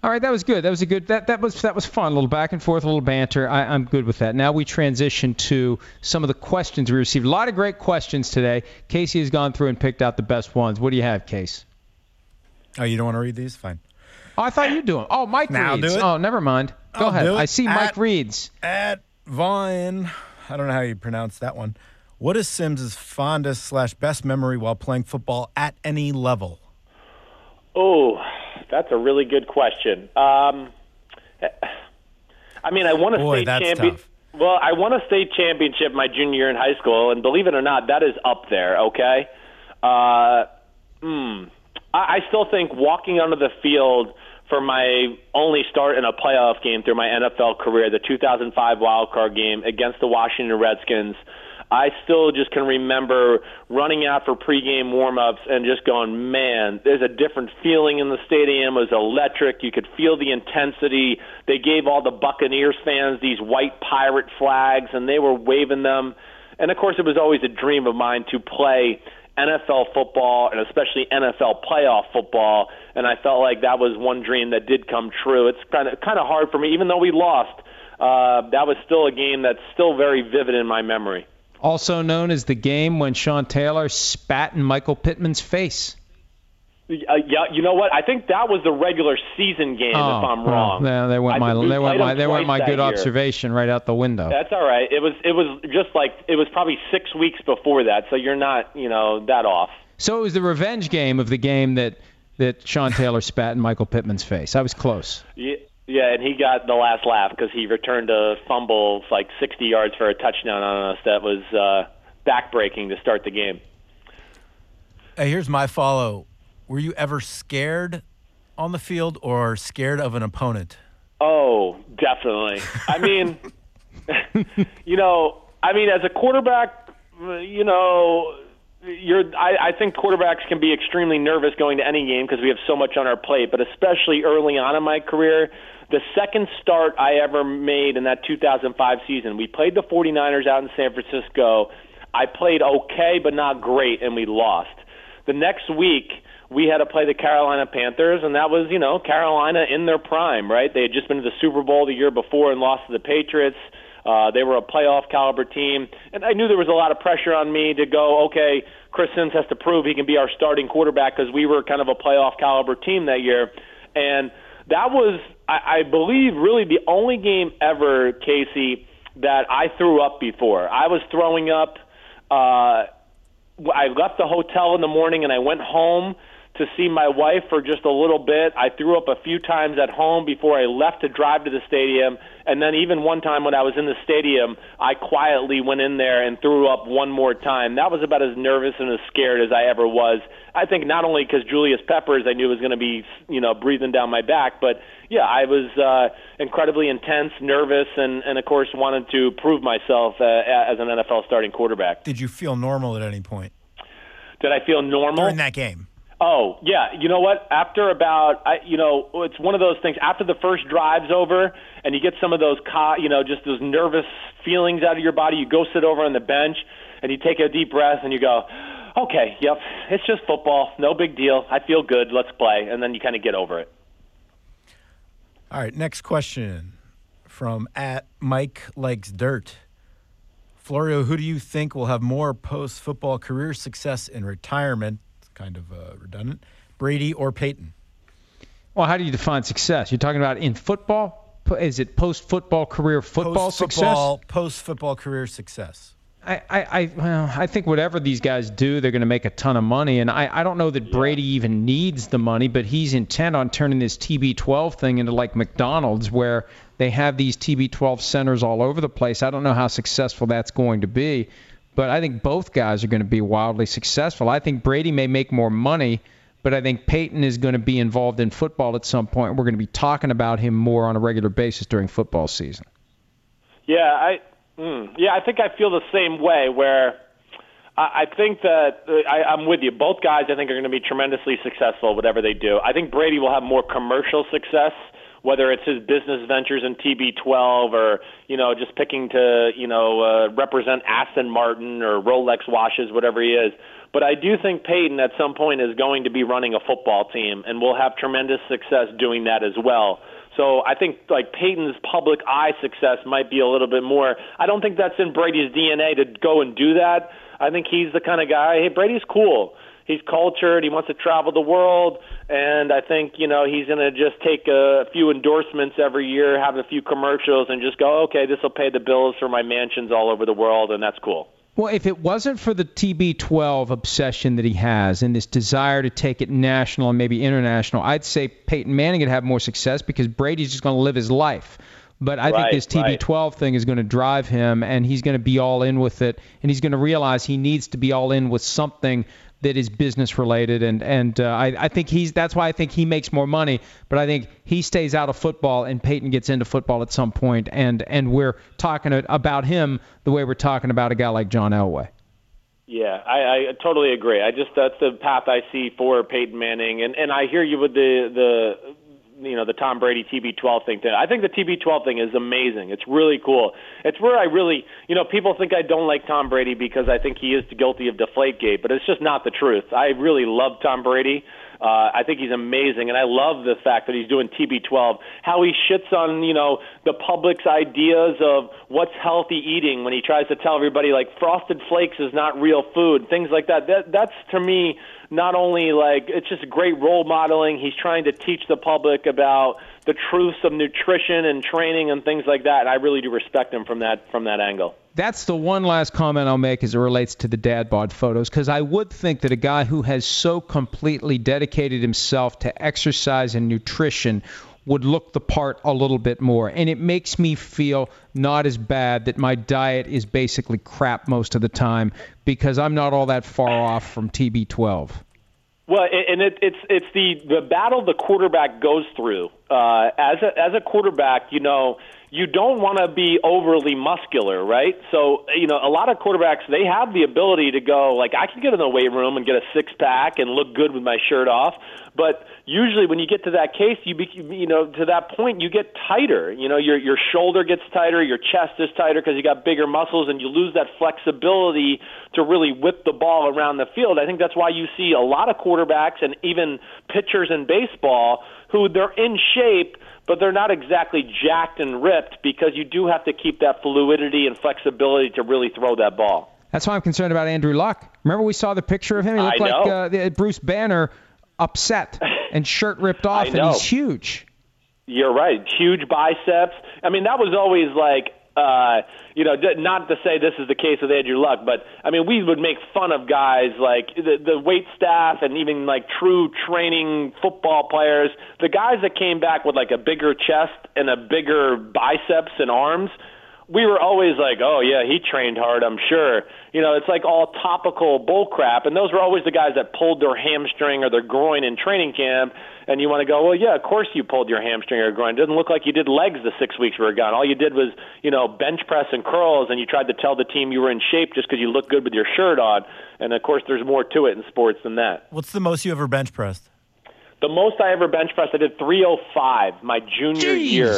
All right, that was good. That was a good. That that was that was fun. A little back and forth, a little banter. I, I'm good with that. Now we transition to some of the questions we received. A lot of great questions today. Casey has gone through and picked out the best ones. What do you have, Case? Oh, you don't want to read these? Fine. Oh, I thought you'd do them. Oh, Mike Now reads. do it. Oh, never mind. Go I'll ahead. I see Mike reads. At Vaughn, I don't know how you pronounce that one. What is Sims' fondest slash best memory while playing football at any level? Oh, that's a really good question. Um, I mean, I want to Boy, state that's champion. tough. Well, I won a state championship my junior year in high school, and believe it or not, that is up there. Okay. Uh, hmm. I, I still think walking onto the field for my only start in a playoff game through my NFL career, the 2005 wild card game against the Washington Redskins. I still just can remember running out for pregame warm-ups and just going, man, there's a different feeling in the stadium. It was electric. You could feel the intensity. They gave all the Buccaneers fans these white pirate flags, and they were waving them. And of course, it was always a dream of mine to play NFL football and especially NFL playoff football. And I felt like that was one dream that did come true. It's kind of kind of hard for me, even though we lost. Uh, that was still a game that's still very vivid in my memory. Also known as the game when Sean Taylor spat in Michael Pittman's face. Uh, yeah, you know what? I think that was the regular season game. if I'm oh, wrong, there, there went I my think we there went my them there went my good that year. observation right out the window. That's all right. It was it was just like it was probably six weeks before that, so you're not you know that off. So it was the revenge game of the game that that Sean Taylor spat in Michael Pittman's face. I was close. Yeah, yeah, and he got the last laugh because he returned a fumble like 60 yards for a touchdown on us. That was uh, backbreaking to start the game. Hey, here's my follow. Were you ever scared on the field or scared of an opponent? Oh, definitely. I mean, you know, I mean, as a quarterback, you know, you're. I, I think quarterbacks can be extremely nervous going to any game because we have so much on our plate. But especially early on in my career, the second start I ever made in that 2005 season, we played the 49ers out in San Francisco. I played okay, but not great, and we lost. The next week we had to play the Carolina Panthers, and that was, you know, Carolina in their prime, right? They had just been to the Super Bowl the year before and lost to the Patriots. Uh, they were a playoff caliber team, and I knew there was a lot of pressure on me to go. Okay, Chris Sims has to prove he can be our starting quarterback because we were kind of a playoff caliber team that year, and that was, I, I believe, really the only game ever, Casey, that I threw up before. I was throwing up. Uh, I left the hotel in the morning and I went home to see my wife for just a little bit. I threw up a few times at home before I left to drive to the stadium. And then even one time when I was in the stadium, I quietly went in there and threw up one more time. That was about as nervous and as scared as I ever was. I think not only because Julius Peppers I knew was going to be, you know, breathing down my back, but yeah, I was uh, incredibly intense, nervous, and, and of course wanted to prove myself uh, as an NFL starting quarterback. Did you feel normal at any point Did I feel normal? during that game? Oh yeah, you know what? After about, I, you know, it's one of those things. After the first drive's over, and you get some of those, co- you know, just those nervous feelings out of your body, you go sit over on the bench, and you take a deep breath, and you go, okay, yep, it's just football, no big deal. I feel good. Let's play, and then you kind of get over it. All right, next question from at Mike Likes Dirt. Florio, who do you think will have more post football career success in retirement? Kind of uh, redundant. Brady or Peyton? Well, how do you define success? You're talking about in football? Is it post football career football success? Post-football, post-football career success. I, I, I, well, I think whatever these guys do, they're going to make a ton of money. And I, I don't know that Brady even needs the money, but he's intent on turning this TB12 thing into like McDonald's, where they have these TB12 centers all over the place. I don't know how successful that's going to be, but I think both guys are going to be wildly successful. I think Brady may make more money, but I think Peyton is going to be involved in football at some point. We're going to be talking about him more on a regular basis during football season. Yeah, I mm, yeah, I think I feel the same way. Where I, I think that uh, I, I'm with you. Both guys, I think, are going to be tremendously successful, whatever they do. I think Brady will have more commercial success, whether it's his business ventures in TB12 or you know just picking to you know uh, represent Aston Martin or Rolex watches, whatever he is. But I do think Peyton at some point is going to be running a football team and will have tremendous success doing that as well. So I think like Peyton's public eye success might be a little bit more. I don't think that's in Brady's DNA to go and do that. I think he's the kind of guy. Hey, Brady's cool. He's cultured. He wants to travel the world, and I think you know he's going to just take a few endorsements every year, have a few commercials, and just go, okay, this will pay the bills for my mansions all over the world, and that's cool. Well, if it wasn't for the TB12 obsession that he has and this desire to take it national and maybe international, I'd say Peyton Manning would have more success because Brady's just going to live his life. But I Right, think this. TB12 thing is going to drive him, and he's going to be all in with it, and he's going to realize he needs to be all in with something that is business related, and and uh, I, I think he's that's why I think he makes more money. But I think he stays out of football, and Peyton gets into football at some point, and and we're talking about him the way we're talking about a guy like John Elway. Yeah, I, I totally agree. I just that's the path I see for Peyton Manning, and and I hear you with the the you know the Tom Brady TB12 thing. I think the TB12 thing is amazing. It's really cool. It's where I really you know people think I don't like Tom Brady because I think he is guilty of Deflategate, but it's just not the truth. I really love Tom Brady. Uh, I think he's amazing, and I love the fact that he's doing TB12. How he shits on you know the public's ideas of what's healthy eating when he tries to tell everybody like Frosted Flakes is not real food, things like that. That that's to me not only like it's just great role modeling. He's trying to teach the public about the truths of nutrition and training and things like that. And I really do respect him from that from that angle. That's the one last comment I'll make as it relates to the dad bod photos, because I would think that a guy who has so completely dedicated himself to exercise and nutrition would look the part a little bit more. And it makes me feel not as bad that my diet is basically crap most of the time because I'm not all that far off from TB12. Well, and it, it's it's the the battle the quarterback goes through. Uh, as a as a quarterback, you know, you don't want to be overly muscular, right? So, you know, a lot of quarterbacks they have the ability to go like I can get in the weight room and get a six pack and look good with my shirt off, but usually when you get to that case, you be, you know to that point you get tighter. You know, your your shoulder gets tighter, your chest is tighter because you got bigger muscles, and you lose that flexibility to really whip the ball around the field. I think that's why you see a lot of quarterbacks and even pitchers in baseball who they're in shape but they're not exactly jacked and ripped because you do have to keep that fluidity and flexibility to really throw that ball. That's why I'm concerned about Andrew Luck. Remember we saw the picture of him? He looked like uh, the- Bruce Banner, upset and shirt ripped off, and he's huge. You're right. Huge biceps. I mean, that was always like, uh, you know, not to say this is the case with Andrew Luck, but I mean, we would make fun of guys like the, the wait staff and even like true training football players. The guys that came back with like a bigger chest and a bigger biceps and arms. We were always like, oh yeah, he trained hard, I'm sure. You know, it's like all topical bull crap, and those were always the guys that pulled their hamstring or their groin in training camp. And you want to go, well, yeah, of course you pulled your hamstring or groin. It doesn't look like you did legs the six weeks we were gone. All you did was, you know, bench press and curls, and you tried to tell the team you were in shape just because you looked good with your shirt on. And of course, there's more to it in sports than that. What's the most you ever bench pressed? The most I ever bench pressed, I did 305 my junior year.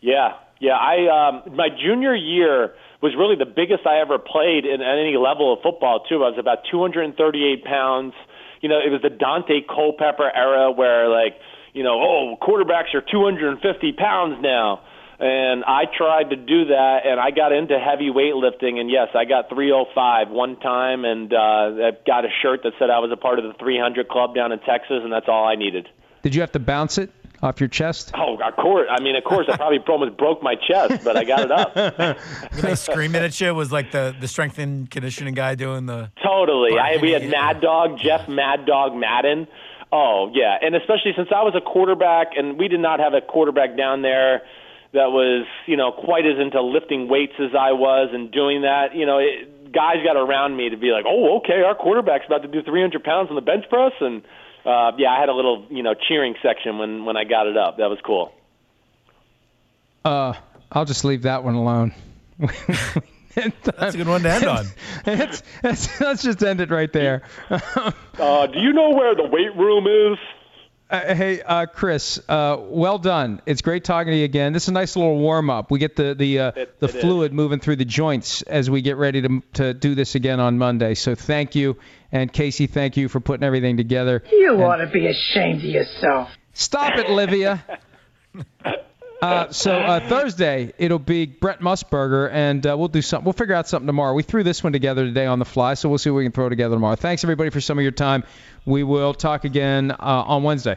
Yeah, yeah. I um, my junior year was really the biggest I ever played in at any level of football too. I was about 238 pounds. You know, it was the Daunte Culpepper era where like, you know, oh, quarterbacks are 250 pounds now. And I tried to do that, and I got into heavy weightlifting. And yes, I got 305 one time, and uh, I got a shirt that said I was a part of the 300 club down in Texas, and that's all I needed. Did you have to bounce it off your chest? Oh, of course. I mean, of course, I probably almost broke my chest, but I got it up. Were they screaming at you? Was like the, the strength and conditioning guy doing the. Totally. I, we had Mad Dog, Jeff Mad Dog Madden. Oh, yeah. And especially since I was a quarterback and we did not have a quarterback down there that was, you know, quite as into lifting weights as I was and doing that, you know, it, guys got around me to be like, oh, okay, our quarterback's about to do 300 pounds on the bench press. And, uh, yeah, I had a little, you know, cheering section when, when I got it up. That was cool. Uh, I'll just leave that one alone. That's a good one to end on. let's, let's, let's just end it right there. Uh, do you know where the weight room is? Uh, hey, uh, Chris, uh, well done. It's great talking to you again. This is a nice little warm up. We get the the uh, It- the it is. fluid moving through the joints as we get ready to to do this again on Monday. So thank you, and Casey, thank you for putting everything together. You ought to be ashamed of yourself. Stop it, Livia. Uh, so uh, Thursday it'll be Brent Musburger, and uh, we'll do something. We'll figure out something tomorrow. We threw this one together today on the fly, so we'll see what we can throw together tomorrow. Thanks everybody for some of your time. We will talk again uh, on Wednesday.